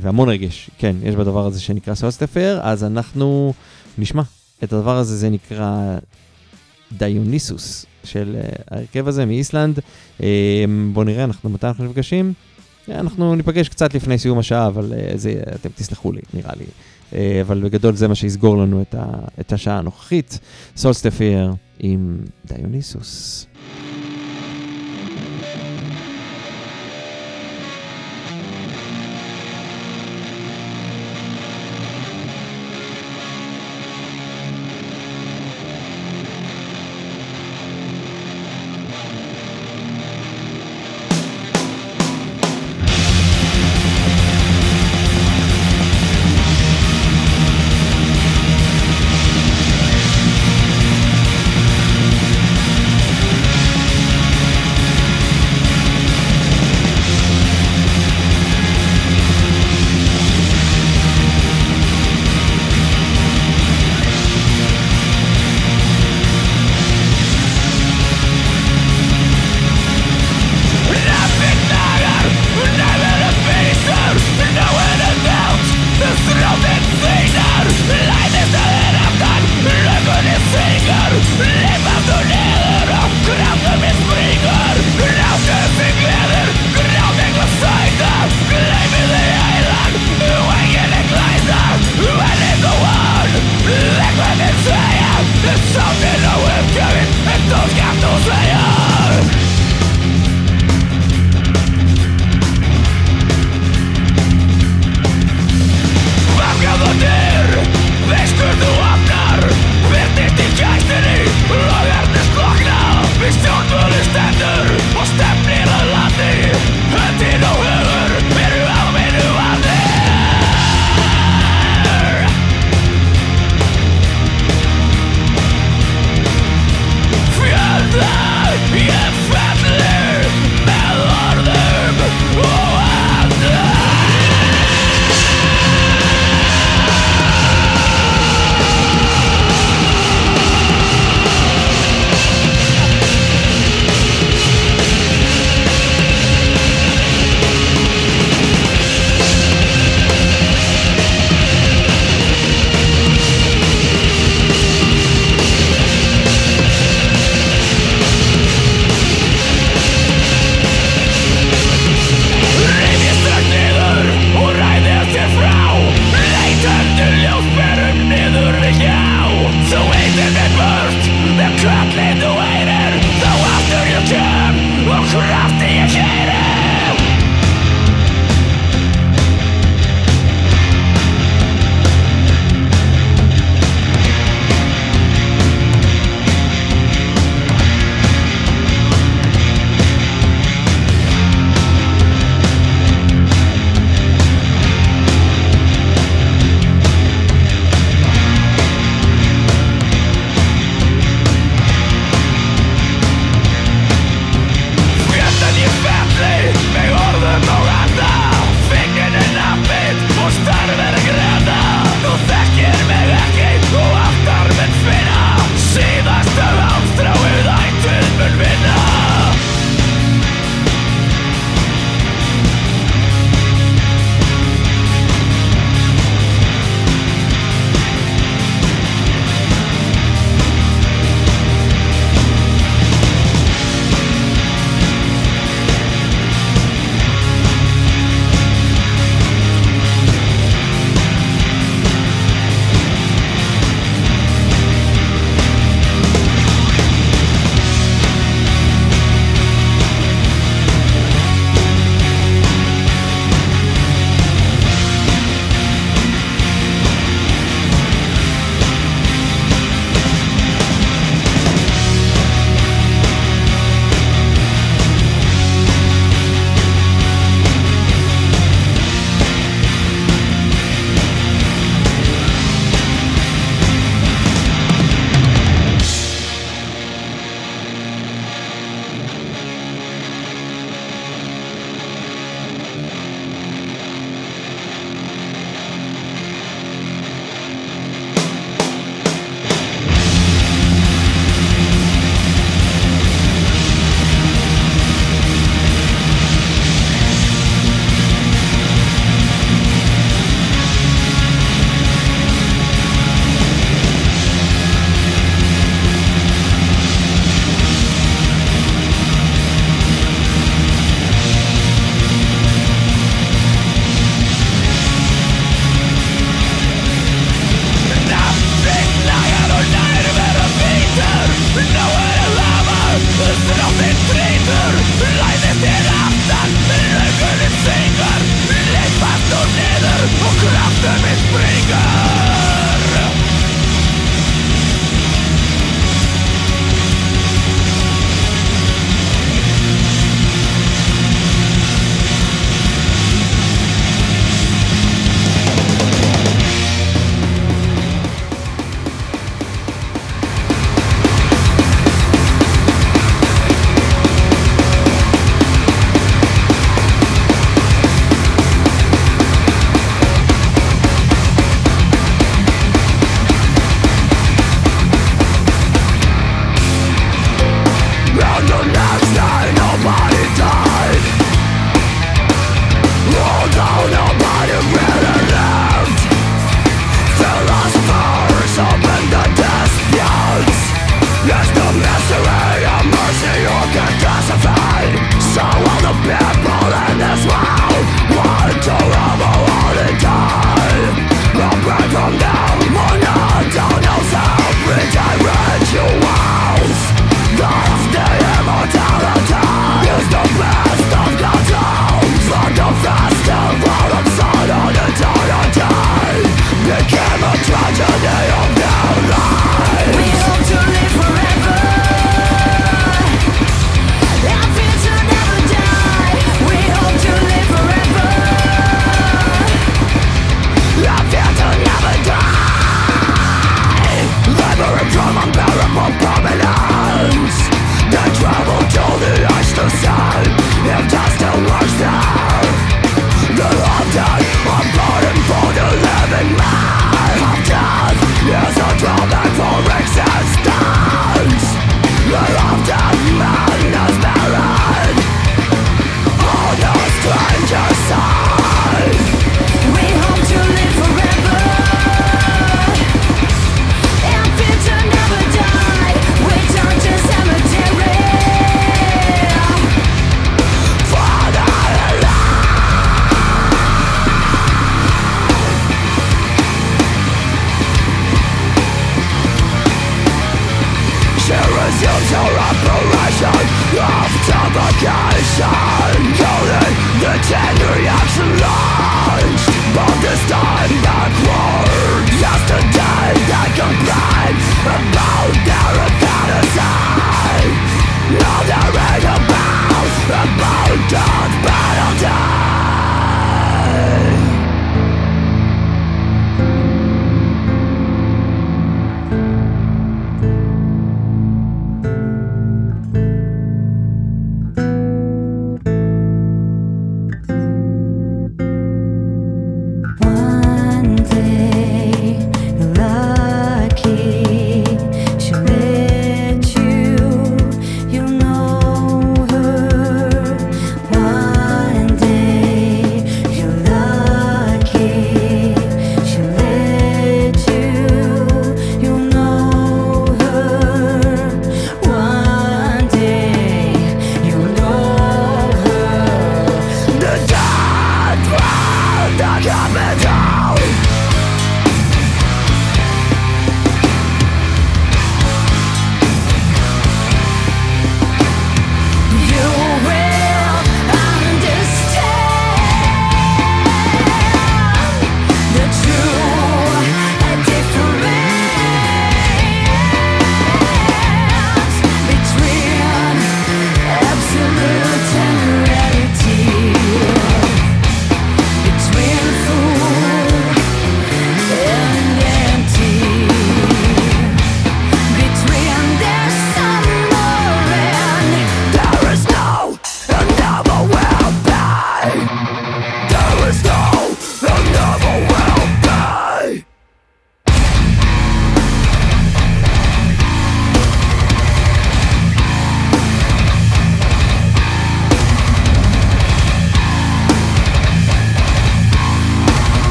והמון רגש, כן, יש בדבר הזה שנקרא Sólstafir, אז אנחנו נשמע את הדבר הזה, זה נקרא דיוניסוס של אה, ההרכב הזה מאיסלנד. אה, בואו נראה, אנחנו, מתי אנחנו נפגשים? אה, אנחנו ניפגש קצת לפני סיום השעה, אבל אה, זה, אתם תסלחו לי, נראה לי. אבל בגדול זה מה שיסגור לנו את, ה, את השעה הנוכחית. Sólstafir עם דיוניסוס.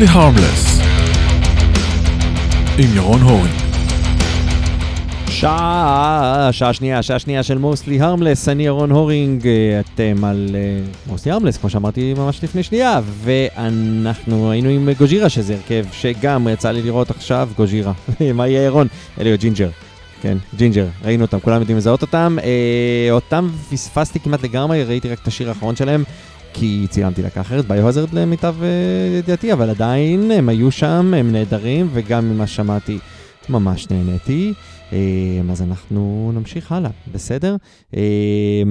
Mostly Harmless עם ירון הורן. שעה, שעה שנייה, שעה שנייה של Mostly Harmless, אני ירון הורינג, אה, אתם על Mostly Harmless, כמו שאמרתי ממש לפני שנייה, ואנחנו היינו עם Gojira, שזה הרכב שגם יצא לי לראות עכשיו, Gojira. מה יהיה ירון? אלה Jinjer. כן, Jinjer, ראינו אותם, כולם יודעים לזהות אותם. אה, אותם פספסתי כמעט לגמרי, ראיתי רק את השיר האחרון שלהם, כי צילמתי להקה אחרת, ביו-הזרד למיטב אה, ידיעתי, אבל עדיין הם היו שם, הם נהדרים, וגם ממה ששמעתי ממש נהניתי. אה, אז אנחנו נמשיך הלאה, בסדר? אה,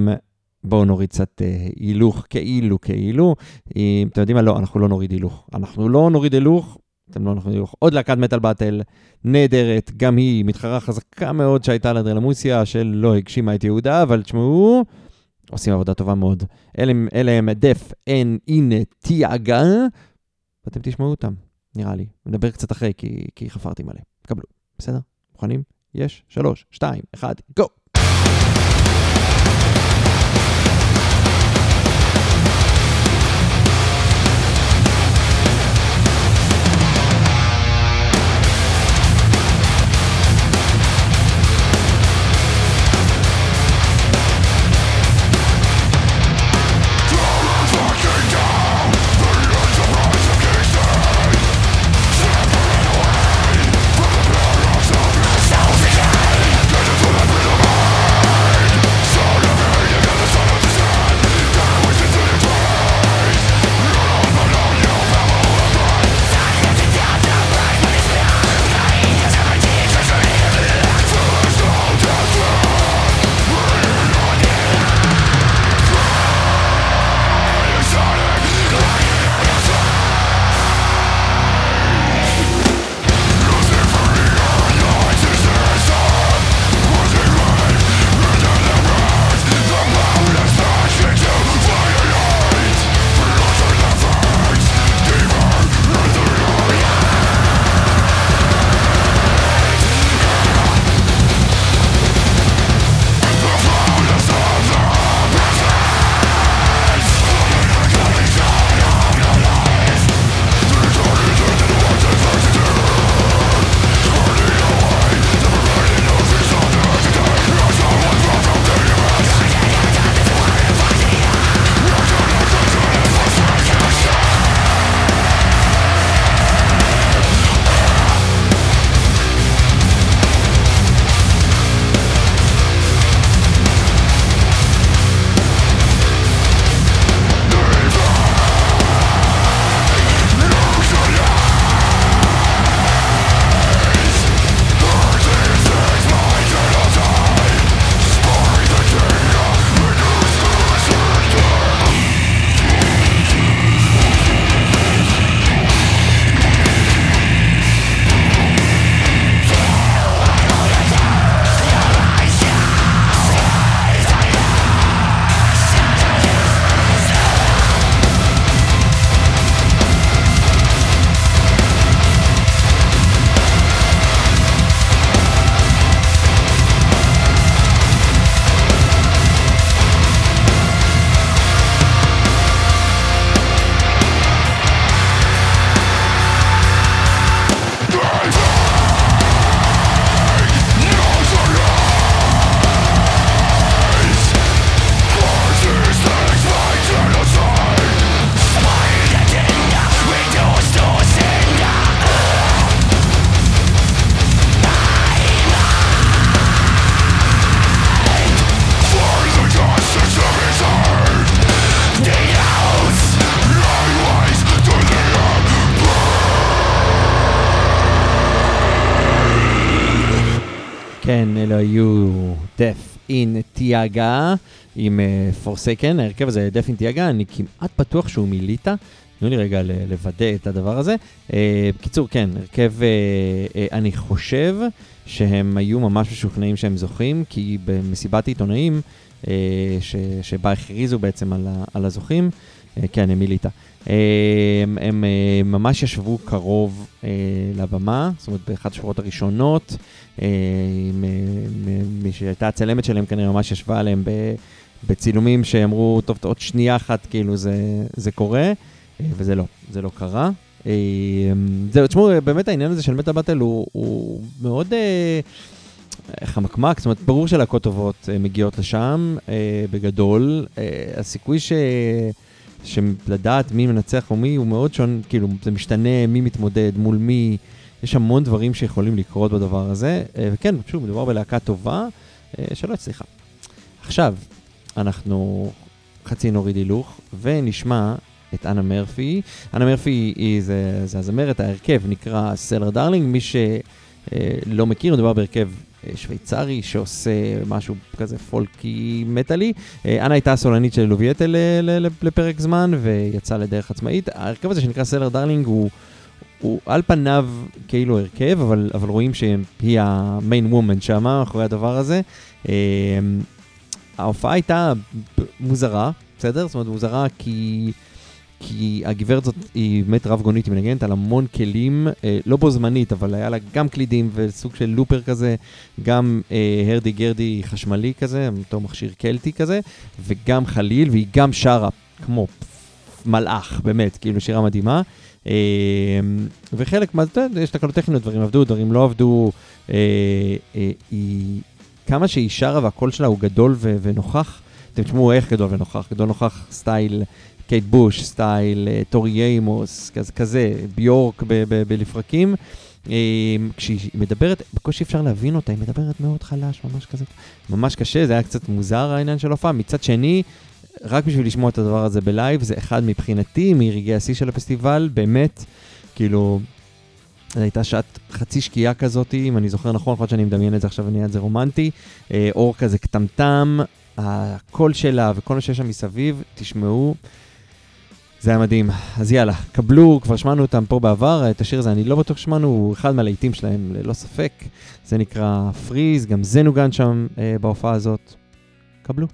בואו נוריד קצת הילוך, כאילו, כאילו. אתם יודעים מה? לא, אנחנו לא נוריד הילוך. אנחנו לא נוריד הילוך, אתם לא נוריד הילוך. עוד להקת מטאל באטל, נהדרת, גם היא מתחרה חזקה מאוד שהייתה לאדרלמוסיה, שלא הגשימה את יהודה, אבל תשמעו, עושים עבודה טובה מאוד. אלה, אלה הם דף אין הנה תיאגה, ואתם תשמעו אותם, נראה לי. נדבר קצת אחרי, כי, כי חפרתי מלא. קבלו, בסדר? מוכנים? יש? שלוש, שתיים, אחד, גו! כן, אלו היו דף אין תיאגה עם פורסייקן, ההרכב הזה דף אין תיאגה, אני כמעט בטוח שהוא מליטא. תנו לי רגע לוודא את הדבר הזה. אה, בקיצור, כן, הרכב, אה, אה, אני חושב שהם היו ממש משוכנעים שהם זוכים, כי במסיבת עיתונאים, אה, ש- שבה הכריזו בעצם על, ה- על הזוכים, אה, כן, הם מליטא. אה, הם, הם אה, ממש ישבו קרוב אה, לבמה, זאת אומרת, באחת השורות הראשונות, עם, מי שהייתה הצלמת שלהם כנראה ממש ישבה עליהם בצילומים שאמרו, טוב, עוד שנייה אחת, כאילו זה, זה קורה, וזה לא, זה לא קרה. אה, זהו, תשמעו, באמת העניין הזה של מטה באטל הוא, הוא מאוד אה, חמקמק, זאת אומרת, ברור שלהקות טובות מגיעות לשם, אה, בגדול. אה, הסיכוי ש... שלדעת מי מנצח או מי הוא מאוד שונה, כאילו, זה משתנה מי מתמודד, מול מי, יש המון דברים שיכולים לקרות בדבר הזה, אה, וכן, שוב, מדובר בלהקה טובה אה, שלא הצליחה. עכשיו, אנחנו חצי נוריד הילוך, ונשמע את אנה מרפי. אנה מרפי היא, זה, זה הזמרת, ההרכב נקרא Cellar Darling, מי שלא מכיר, מדובר בהרכב שוויצרי שעושה משהו כזה פולקי מטאלי. אה, אנה הייתה הסולנית של Eluveitie ל- ל- ל- לפרק זמן ויצאה לדרך עצמאית. ההרכב הזה שנקרא Cellar Darling הוא, הוא על פניו כאילו הרכב, אבל, אבל רואים שהיא ה main woman שם, מאחורי הדבר הזה. אה, ההופעה הייתה מוזרה, בסדר? זאת אומרת, מוזרה כי... כי הגברת הזאת היא באמת רב גונית, היא מנגנת על המון כלים, אה, לא בו זמנית, אבל היה לה גם קלידים וסוג של looper כזה, גם אה, hurdy gurdy חשמלי כזה, אותו מכשיר קלטי כזה, וגם חליל, והיא גם שרה כמו מלאך, באמת, כאילו שירה מדהימה. אה, וחלק מה, אתה יודע, יש תקלות טכניות, דברים עבדו, דברים לא עבדו. אה, אה, היא, כמה שהיא שרה והקול שלה הוא גדול ונוכח, אתם תשמעו איך גדול ונוכח, גדול נוכח סטייל קייט בוש, סטייל אה, טורי איימוס, כזה, כזה ביורק בלפרקים. אה, כשהיא מדברת, בקושי אפשר להבין אותה, היא מדברת מאוד חלש, ממש כזה, ממש קשה, זה היה קצת מוזר העניין של ההופעה. מצד שני, רק בשביל לשמוע את הדבר הזה בלייב, זה אחד מבחינתי מרגעי השיא של הפסטיבל, באמת, כאילו, זו הייתה שעת חצי שקיעה כזאת, אם אני זוכר נכון, להיות שאני מדמיין את זה עכשיו ונהיה את זה רומנטי, אה, אור כזה כתמתם, הקול שלה וכל מה שיש שם מסביב, תשמעו, זה היה מדהים. אז יאללה, קבלו, כבר שמענו אותם פה בעבר, את השיר הזה אני לא בטוח שמענו, הוא אחד מהלהיטים שלהם ללא ספק, זה נקרא פריז, גם זה נוגן שם אה, בהופעה הזאת. קבלו.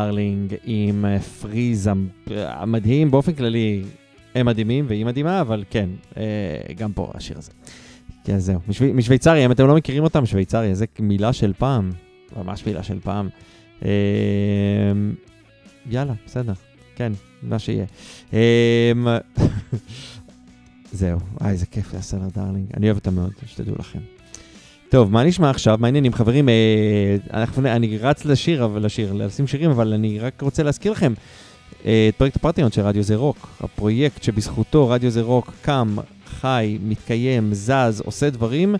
Darling, עם אה, Freeze המ- המדהים, באופן כללי הם מדהימים והיא מדהימה, אבל כן, אה, גם פה השיר הזה. כן, זהו. משו... משוויצריה, אם אתם לא מכירים אותם, שוויצריה, זה מילה של פעם, ממש מילה של פעם. אה, יאללה, בסדר, כן, מה שיהיה. אה, זהו, איזה כיף ה Cellar Darling, אני אוהב אותם מאוד, שתדעו לכם. טוב, מה נשמע עכשיו? מה העניינים, חברים? אה, אנחנו, אני רץ לשיר, אבל לשיר, לשים שירים, אבל אני רק רוצה להזכיר לכם אה, את פרויקט הפרטיון של רדיו זה רוק, הפרויקט שבזכותו רדיו זה רוק קם, חי, מתקיים, זז, עושה דברים,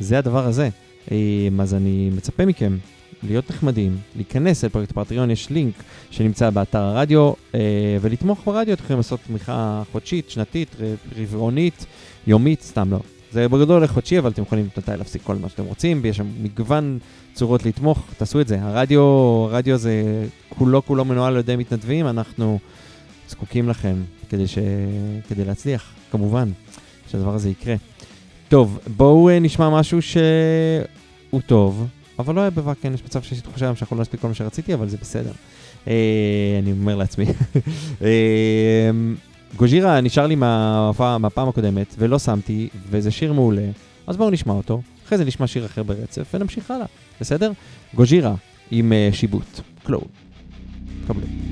זה הדבר הזה. אה, אז אני מצפה מכם להיות נחמדים, להיכנס אל פרויקט הפרטיון, יש לינק שנמצא באתר הרדיו, אה, ולתמוך ברדיו, אתם יכולים לעשות תמיכה חודשית, שנתית, רבעונית, יומית, סתם לא. זה בגדול לחודשי, אבל אתם יכולים מתי להפסיק כל מה שאתם רוצים, ויש שם מגוון צורות לתמוך, תעשו את זה. הרדיו, הרדיו זה כולו כולו מנוהל על ידי מתנדבים, אנחנו זקוקים לכם כדי, ש... כדי להצליח, כמובן, שהדבר הזה יקרה. טוב, בואו אה, נשמע משהו שהוא טוב, אבל לא היה בוואקן, יש מצב שיש לי תחושה שאנחנו לא נספיק כל מה שרציתי, אבל זה בסדר. אה, אני אומר לעצמי. אה, גוז'ירה נשאר לי מהפעם, הקודמת, ולא שמתי, וזה שיר מעולה, אז בואו נשמע אותו, אחרי זה נשמע שיר אחר ברצף, ונמשיך הלאה, בסדר? גוז'ירה עם uh, שיבוט, קלואוד. קבלו.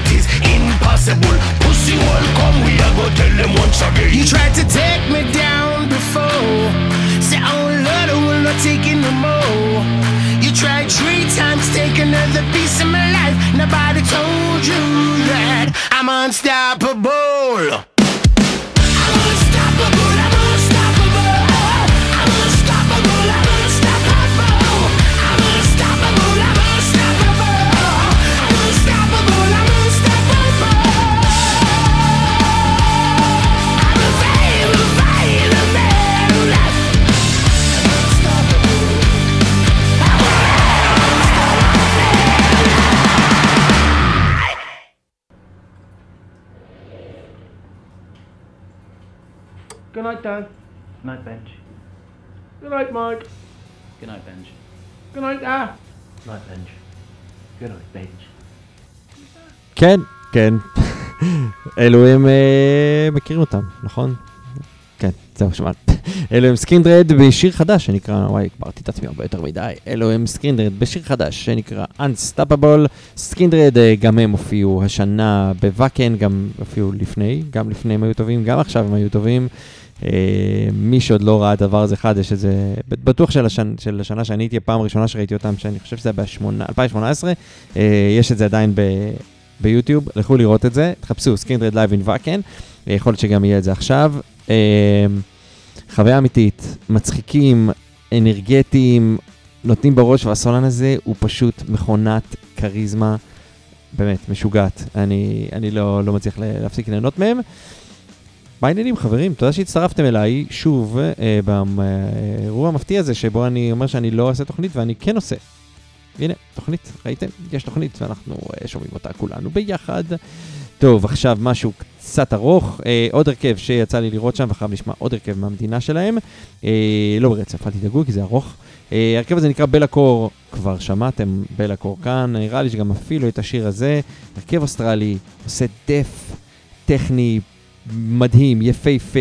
That is impossible. Pussy hole, come we a go tell them once again. You tried to take me down before. Say, oh Lord, I will not take it no more. You tried three times, take another piece of my life. Nobody told you that I'm unstoppable. Night, Dan. Night bench. Good night, Mike. Good night bench. Good night, Dan. Night bench. Good night bench. כן, כן. אלו הם, אה, מכירים אותם, נכון? כן, זהו, שמעת. אלו הם סקינדרד בשיר חדש שנקרא, וואי, הגברתי את עצמי הרבה יותר מדי. אלו הם סקינדרד בשיר חדש שנקרא Unstoppable. סקינדרד, אה, גם הם הופיעו השנה בוואקן, גם הופיעו לפני, גם לפני הם היו טובים, גם עכשיו הם היו טובים. אה, מי שעוד לא ראה דבר הזה אחד, יש איזה, בטוח של, השנ, של השנה שאני הייתי הפעם הראשונה שראיתי אותם, שאני חושב שזה היה ב-2018, אה, יש את זה עדיין ב... ביוטיוב, לכו לראות את זה, תחפשו Skindred live in Wacken, יכול להיות שגם יהיה את זה עכשיו. אה, חוויה אמיתית, מצחיקים, אנרגטיים, נותנים בראש, והסולן הזה הוא פשוט מכונת כריזמה, באמת, משוגעת. אני, אני לא, לא מצליח לה- להפסיק ליהנות מהם. מה העניינים חברים? תודה שהצטרפתם אליי שוב אה, באירוע המפתיע הזה שבו אני אומר שאני לא עושה תוכנית ואני כן עושה. הנה, תוכנית, ראיתם? יש תוכנית ואנחנו אה, שומעים אותה כולנו ביחד. טוב, עכשיו משהו קצת ארוך, אה, עוד הרכב שיצא לי לראות שם, ואחריו נשמע עוד הרכב מהמדינה שלהם. אה, לא ברצף, אל תדאגו כי זה ארוך. אה, ההרכב הזה נקרא בלקור, כבר שמעתם בלקור כאן, נראה לי שגם אפילו את השיר הזה. הרכב אוסטרלי, עושה דף טכני מדהים, יפהפה,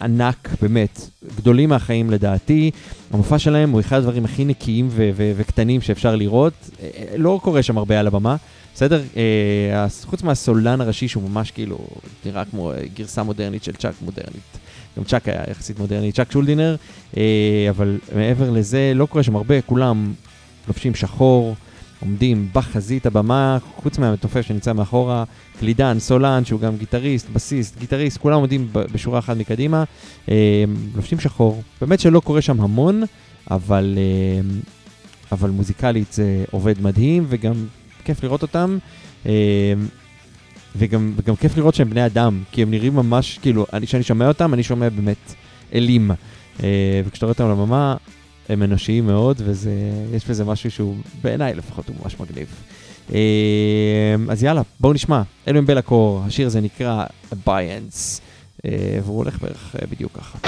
ענק, באמת, גדולים מהחיים לדעתי. המופע שלהם הוא אחד הדברים הכי נקיים ו- ו- וקטנים שאפשר לראות. אה, אה, לא קורה שם הרבה על הבמה, בסדר? אה, חוץ מהסולן הראשי שהוא ממש כאילו נראה כמו גרסה מודרנית של צ'אק מודרנית. גם צ'אק היה יחסית מודרני, צ'אק שולדינר, אבל מעבר לזה לא קורה שם הרבה, כולם לובשים שחור, עומדים בחזית הבמה, חוץ מהמתופף שנמצא מאחורה, קלידן, סולן, שהוא גם גיטריסט, בסיסט, גיטריסט, כולם עומדים בשורה אחת מקדימה, אה, לובשים שחור. באמת שלא קורה שם המון, אבל, אה, אבל מוזיקלית זה עובד מדהים, וגם כיף לראות אותם. אה, וגם, וגם כיף לראות שהם בני אדם, כי הם נראים ממש, כאילו, אני- כשאני שומע אותם, אני שומע באמת אלים. וכשאתה רואה אותם על הבמה, הם אנושיים מאוד, ויש בזה משהו שהוא, בעיניי לפחות, הוא ממש מגניב. אה, אז יאללה, בואו נשמע. אלו הם בלקור, השיר הזה נקרא Abeyance, אה, והוא הולך בערך אה, בדיוק ככה.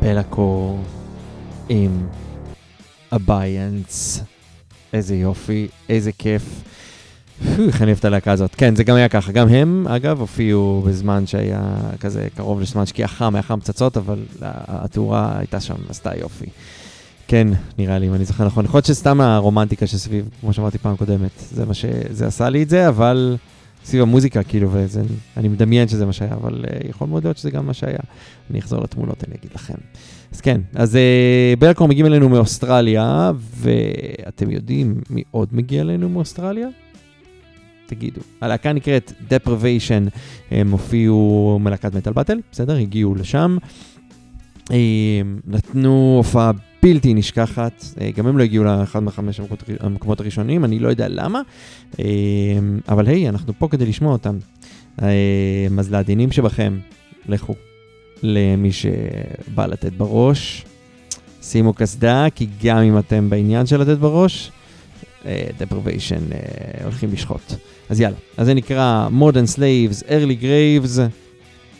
פלאקור עם אביינס. איזה יופי, איזה כיף. איך אני אוהב את הלהקה הזאת. כן, זה גם היה ככה. גם הם, אגב, הופיעו בזמן שהיה כזה קרוב לזמן שקיעה חם, היה חם פצצות, אבל התאורה הייתה שם, עשתה יופי. כן, נראה לי, אם אני זוכר נכון. יכול להיות שסתם הרומנטיקה שסביב, כמו שאמרתי פעם קודמת, זה מה ש... זה עשה לי את זה, אבל... סביב המוזיקה, כאילו, וזה, אני מדמיין שזה מה שהיה, אבל uh, יכול מאוד להיות שזה גם מה שהיה. אני אחזור לתמונות, אני אגיד לכם. אז כן, אז uh, בלקור מגיעים אלינו מאוסטרליה, ואתם יודעים מי עוד מגיע אלינו מאוסטרליה? תגידו. הלהקה נקראת Deprivation, הם הופיעו מלהקת מטאל באטל, בסדר? הגיעו לשם. אה, נתנו הופעה בלתי נשכחת, אה, גם הם לא הגיעו לאחד מהחמש המקומות- הראשונים, אני לא יודע למה, אה, אבל היי, אנחנו פה כדי לשמוע אותם. אה, אז לעדינים שבכם, לכו למי שבא לתת בראש, שימו קסדה, כי גם אם אתם בעניין של לתת בראש, uh, הולכים לשחוט. אז יאללה, אז זה נקרא Modern Slaves, Early Graves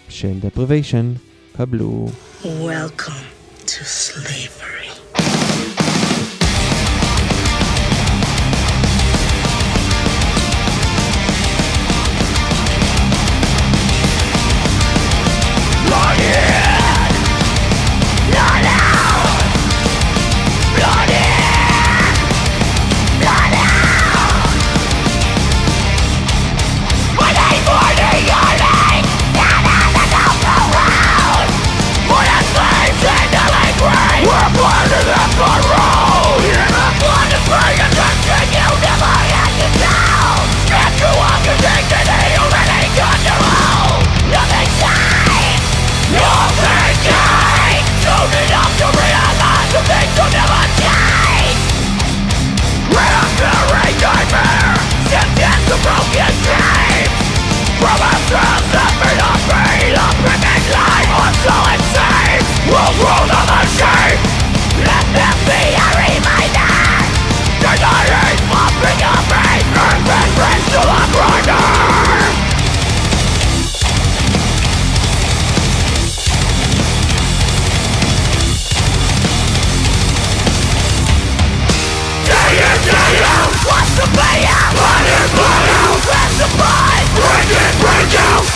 של deprivation, קבלו. Welcome to slavery.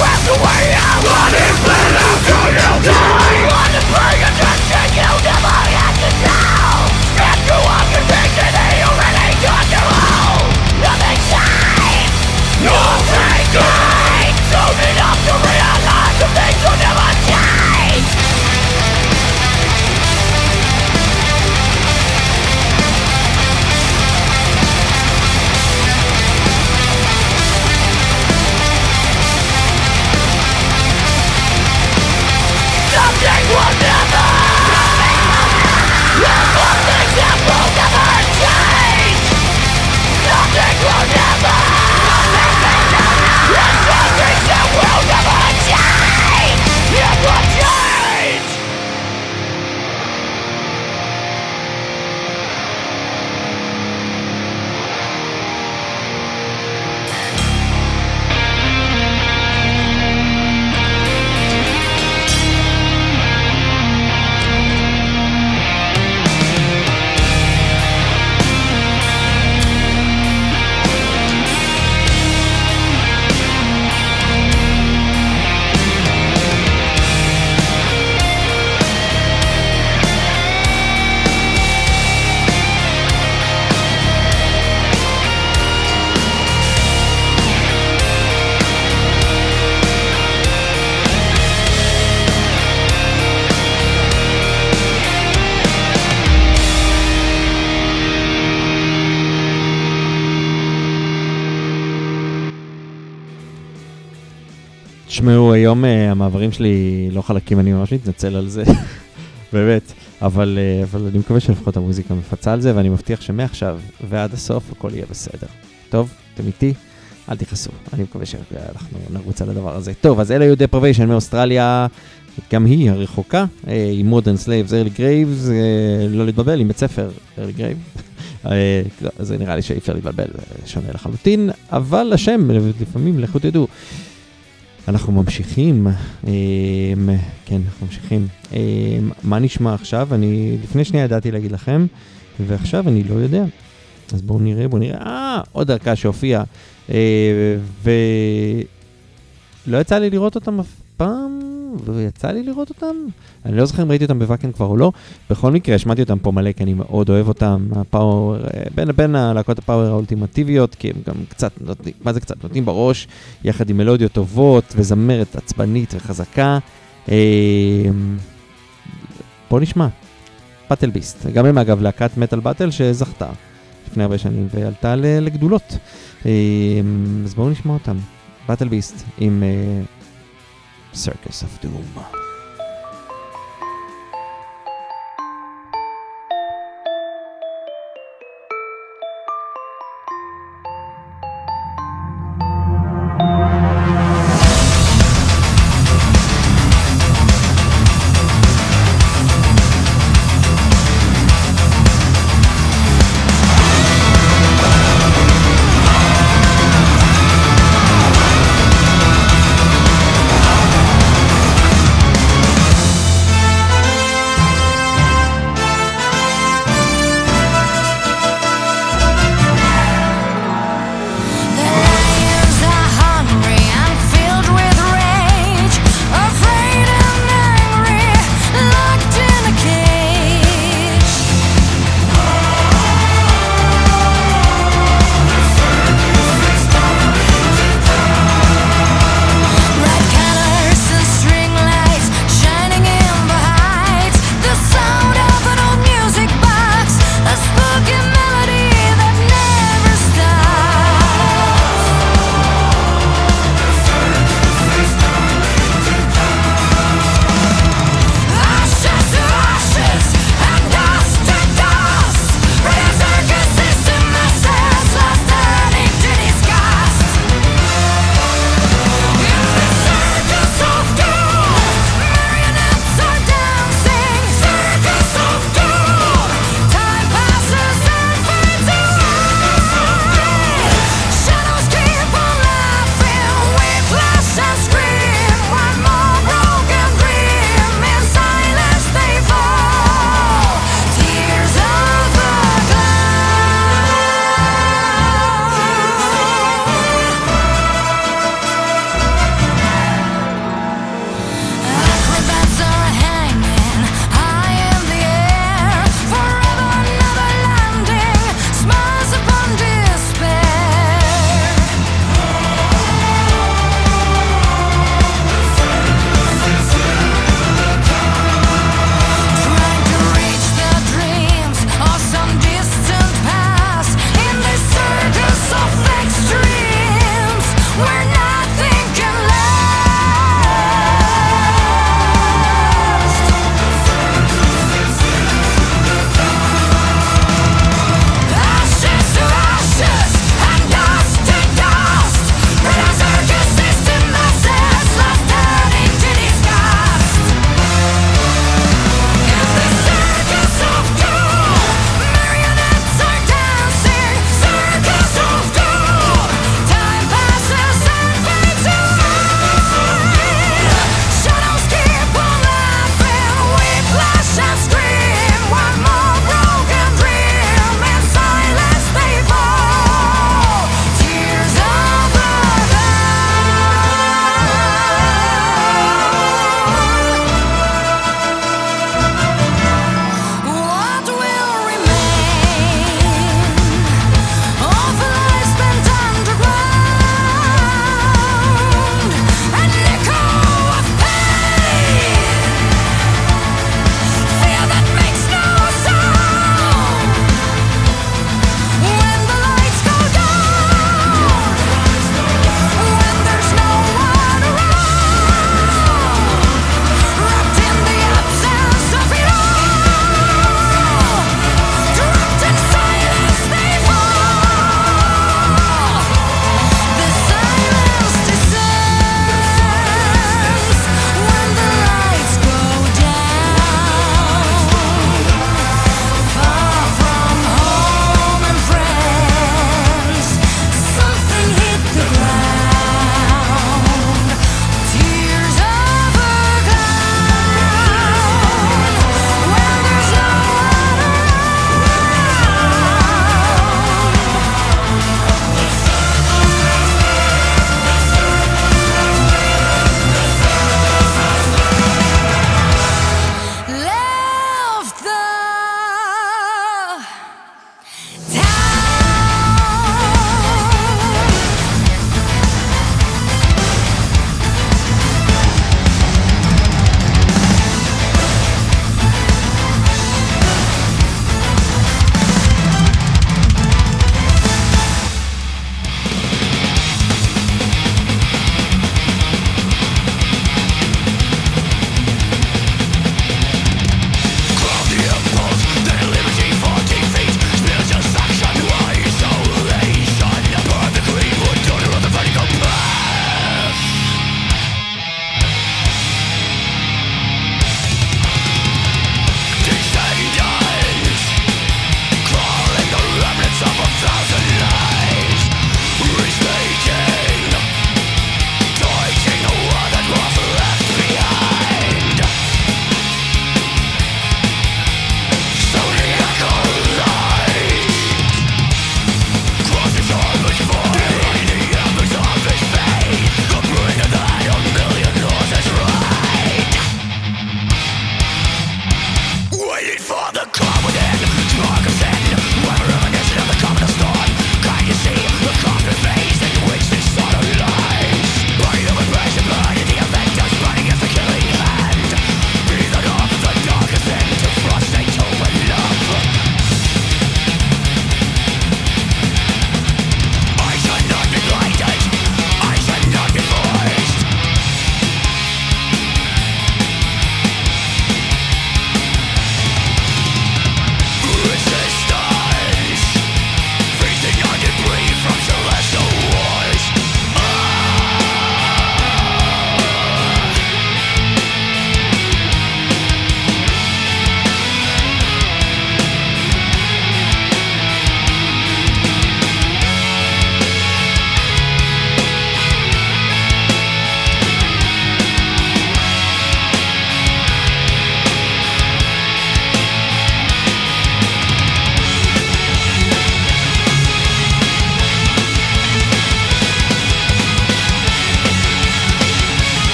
That's the way out. What is better? You die. On the bring attention, you never. היום אה, המעברים שלי לא חלקים, אני ממש מתנצל על זה, באמת, אבל, אה, אבל אני מקווה שלפחות המוזיקה מפצה על זה, ואני מבטיח שמעכשיו ועד הסוף הכל יהיה בסדר. טוב, אתם איתי? אל תכעסו, אני מקווה שאנחנו נרוץ על הדבר הזה. טוב, אז אלה היו Deprivation מאוסטרליה, גם היא הרחוקה, אה, עם Modern Slaves, Early Graves, לא להתבלבל, עם בית ספר Early Grave. לא, זה נראה לי שאי אפשר להתבלבל, שונה לחלוטין, אבל השם, לפעמים, לכו תדעו. אנחנו ממשיכים, אה, כן, אנחנו ממשיכים. אה, מה נשמע עכשיו? אני לפני שנייה ידעתי להגיד לכם, ועכשיו אני לא יודע. אז בואו נראה, בואו נראה. אה, עוד ערכה שהופיעה. אה, ולא יצא לי לראות אותם אף פעם, ויצא לי לראות אותם. אני לא זוכר אם ראיתי אותם בוואקן כבר או לא. בכל מקרה, השמעתי אותם פה מלא, כי אני מאוד אוהב אותם. הפאוור, אה, בין, בין הלהקות הפאוור האולטימטיביות, כי הם גם קצת נותנים, מה זה קצת? נותנים בראש, יחד עם מלודיות טובות, וזמרת עצבנית וחזקה. אה, בואו נשמע. באטל ביסט. גם הם אגב להקת מטאל באטל שזכתה לפני הרבה שנים ועלתה לגדולות. אה, אז בואו נשמע אותם. באטל ביסט עם Circus of Doom.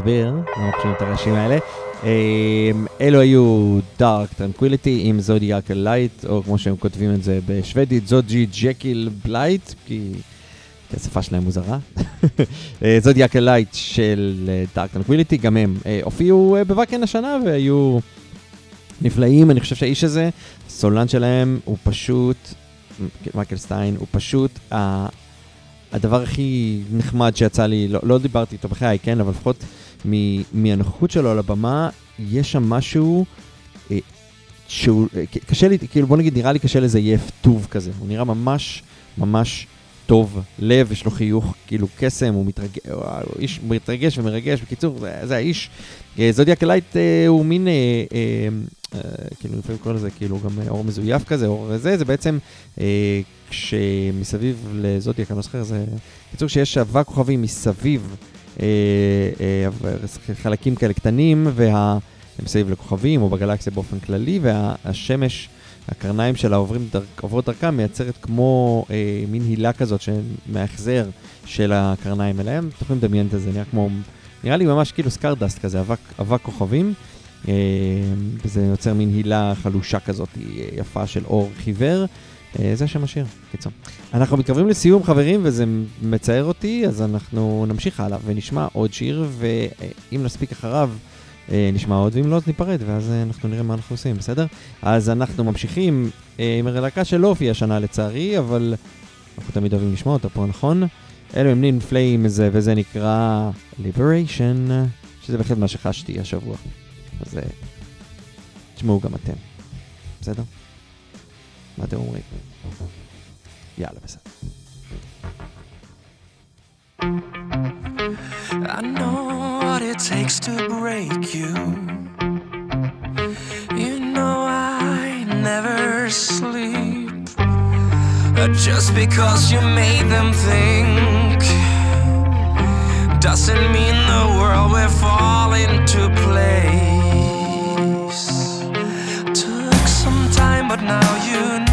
תכף נסביר למה חושבים את הרעשים האלה. אמ, אלו היו Dark Tranquillity עם Zodiac Light, או כמו שהם כותבים את זה בשוודית, Zodijackyl Light, כי כי השפה שלהם מוזרה. Zodiac Light של Dark Tranquillity, גם הם אה, הופיעו אה, ב Wacken השנה והיו נפלאים. אני חושב שהאיש הזה, הסולן שלהם, הוא פשוט, Mikael Stanne, הוא פשוט הדבר הכי נחמד שיצא לי, לא, לא דיברתי איתו בחיי, כן, אבל לפחות מהנוכחות שלו על הבמה, יש שם משהו אה, שהוא, אה, קשה לי, כאילו בוא נגיד, נראה לי קשה לזייף טוב כזה, הוא נראה ממש ממש טוב. לב, יש לו חיוך כאילו קסם, הוא מתרגש, הוא איש מתרגש ומרגש, בקיצור, זה, זה האיש. Zodiac Light אה, הוא מין, אה, אה, אה, כאילו לפעמים קוראים לזה כאילו גם אור מזויף כזה, אור זה, זה בעצם אה, כשמסביב לזודיאק, אני לא זוכר, זה... בקיצור, שיש אבק כוכבים מסביב, חלקים כאלה קטנים, וה... מסביב לכוכבים או בגלקסיה באופן כללי, והשמש, הקרניים שלה עוברים דרכ, עוברות דרכם, מייצרת כמו אה, מין הילה כזאת מההחזר של הקרניים אליהם. אתם יכולים לדמיין את זה, נראה כמו, נראה לי ממש כאילו סקרדסט כזה, אבק, אבק כוכבים. אה, וזה יוצר מין הילה חלושה כזאת אה, יפה של אור חיוור. אה, זה שם השיר, קיצור. אנחנו מתקרבים לסיום חברים וזה מצער אותי, אז אנחנו נמשיך הלאה ונשמע עוד שיר, ואם נספיק אחריו אה, נשמע עוד, ואם לא אז ניפרד, ואז אה, אנחנו נראה מה אנחנו עושים, בסדר? אז אנחנו ממשיכים עם הלהקה שלא הופיעה השנה לצערי, אבל אנחנו תמיד אוהבים לשמוע אותה פה, נכון? אלו הם נין פליים זה, וזה נקרא Liberation, שזה בהחלט מה שחשתי השבוע. אז תשמעו גם אתם, בסדר? Mateo Muñiz. Ya lo pesado. I know what it takes to break you. You know I never sleep. Just because you made them think doesn't mean the world will fall into place. Took some time, but now you know.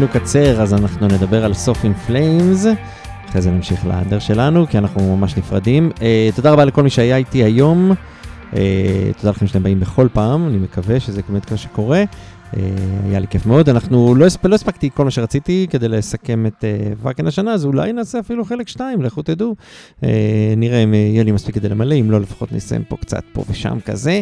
זמננו קצר, אז אנחנו נדבר על סוף In Flames. אחרי זה נמשיך לאנדר שלנו, כי אנחנו ממש נפרדים. Uh, תודה רבה לכל מי שהיה איתי היום. Uh, תודה לכם שאתם באים בכל פעם, אני מקווה שזה באמת כמו שקורה. Uh, היה לי כיף מאוד. אנחנו לא, הספ... לא הספקתי כל מה שרציתי כדי לסכם את uh, Wacken השנה, אז אולי נעשה אפילו חלק שתיים, לכו תדעו. Uh, נראה אם יהיה לי מספיק כדי למלא, אם לא, לפחות נסיים פה קצת פה ושם כזה.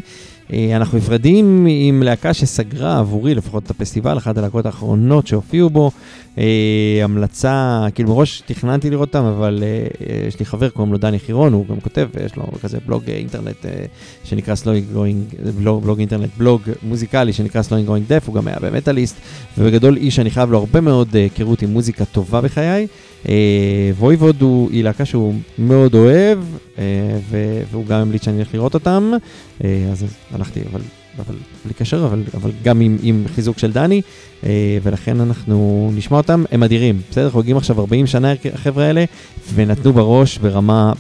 אה, אנחנו נפרדים עם להקה שסגרה עבורי לפחות את הפסטיבל, אחת הלהקות האחרונות שהופיעו בו. אה, המלצה, כאילו מראש תכננתי לראות אותם, אבל אה, יש לי חבר, קוראים לו דני חירון, הוא גם כותב, יש לו כזה בלוג אינטרנט שנקרא Slowing Going, בלוג, בלוג אינטרנט, בלוג מוזיקלי שנקרא Slowing Going Deaf, הוא גם היה במטאליסט, ובגדול איש שאני חייב לו הרבה מאוד היכרות עם מוזיקה טובה בחיי. וויבוד הוא, היא להקה שהוא מאוד אוהב, והוא גם המליץ שאני אלך לראות אותם, אז הלכתי, אבל, אבל בלי קשר, אבל, אבל גם עם, עם חיזוק של דני, אה, ולכן אנחנו נשמע אותם, הם אדירים, בסדר? חוגגים עכשיו 40 שנה החבר'ה האלה, ונתנו בראש ברמה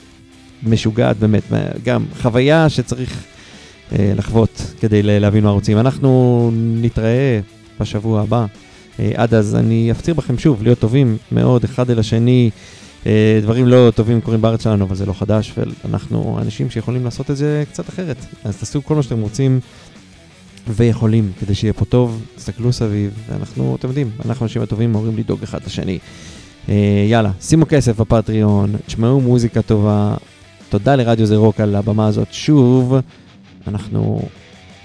משוגעת באמת, גם חוויה שצריך אה, לחוות כדי להבין מה רוצים. אנחנו נתראה בשבוע הבא. אה, עד אז אני אפציר בכם שוב להיות טובים מאוד אחד אל השני. אה, דברים לא טובים קורים בארץ שלנו, אבל זה לא חדש, ואנחנו אנשים שיכולים לעשות את זה קצת אחרת. אז תעשו כל מה שאתם רוצים ויכולים כדי שיהיה פה טוב, תסתכלו סביב, ואנחנו, אתם יודעים, אנחנו האנשים הטובים אמורים לדאוג אחד לשני. אה, יאללה, שימו כסף בפטריון, תשמעו מוזיקה טובה. תודה לרדיו זה רוק על הבמה הזאת שוב. אנחנו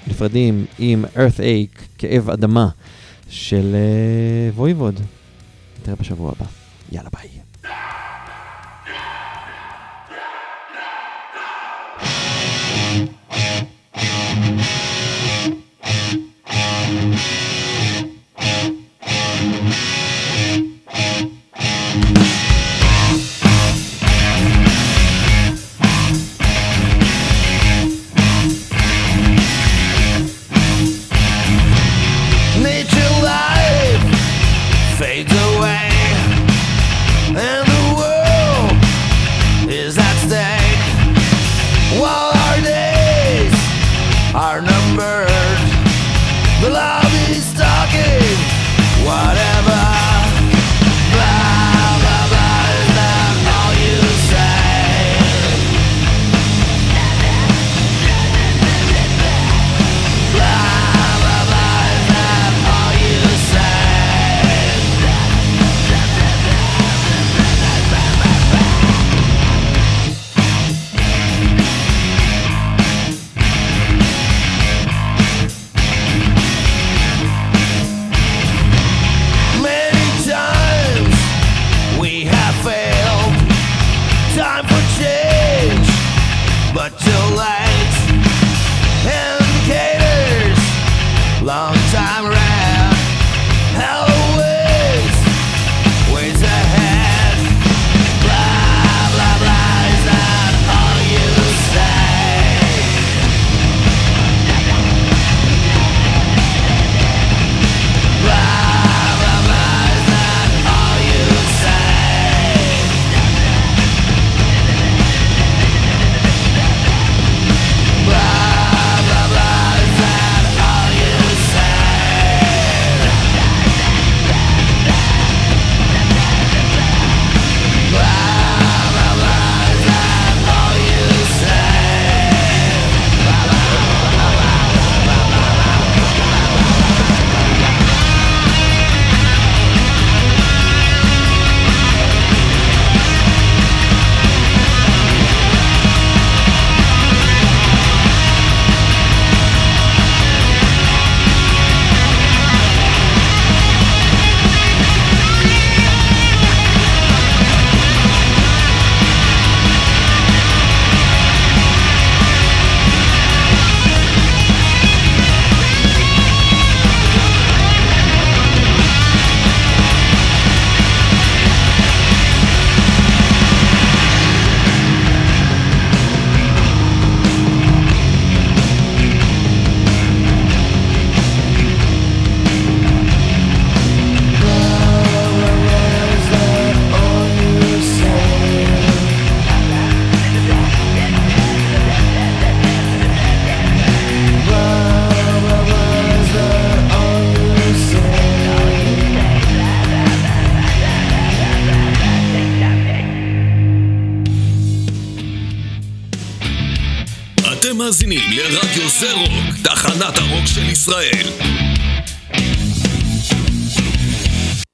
נפרדים עם earth ache, כאב אדמה של uh, וויבוד. נתראה בשבוע הבא. יאללה ביי.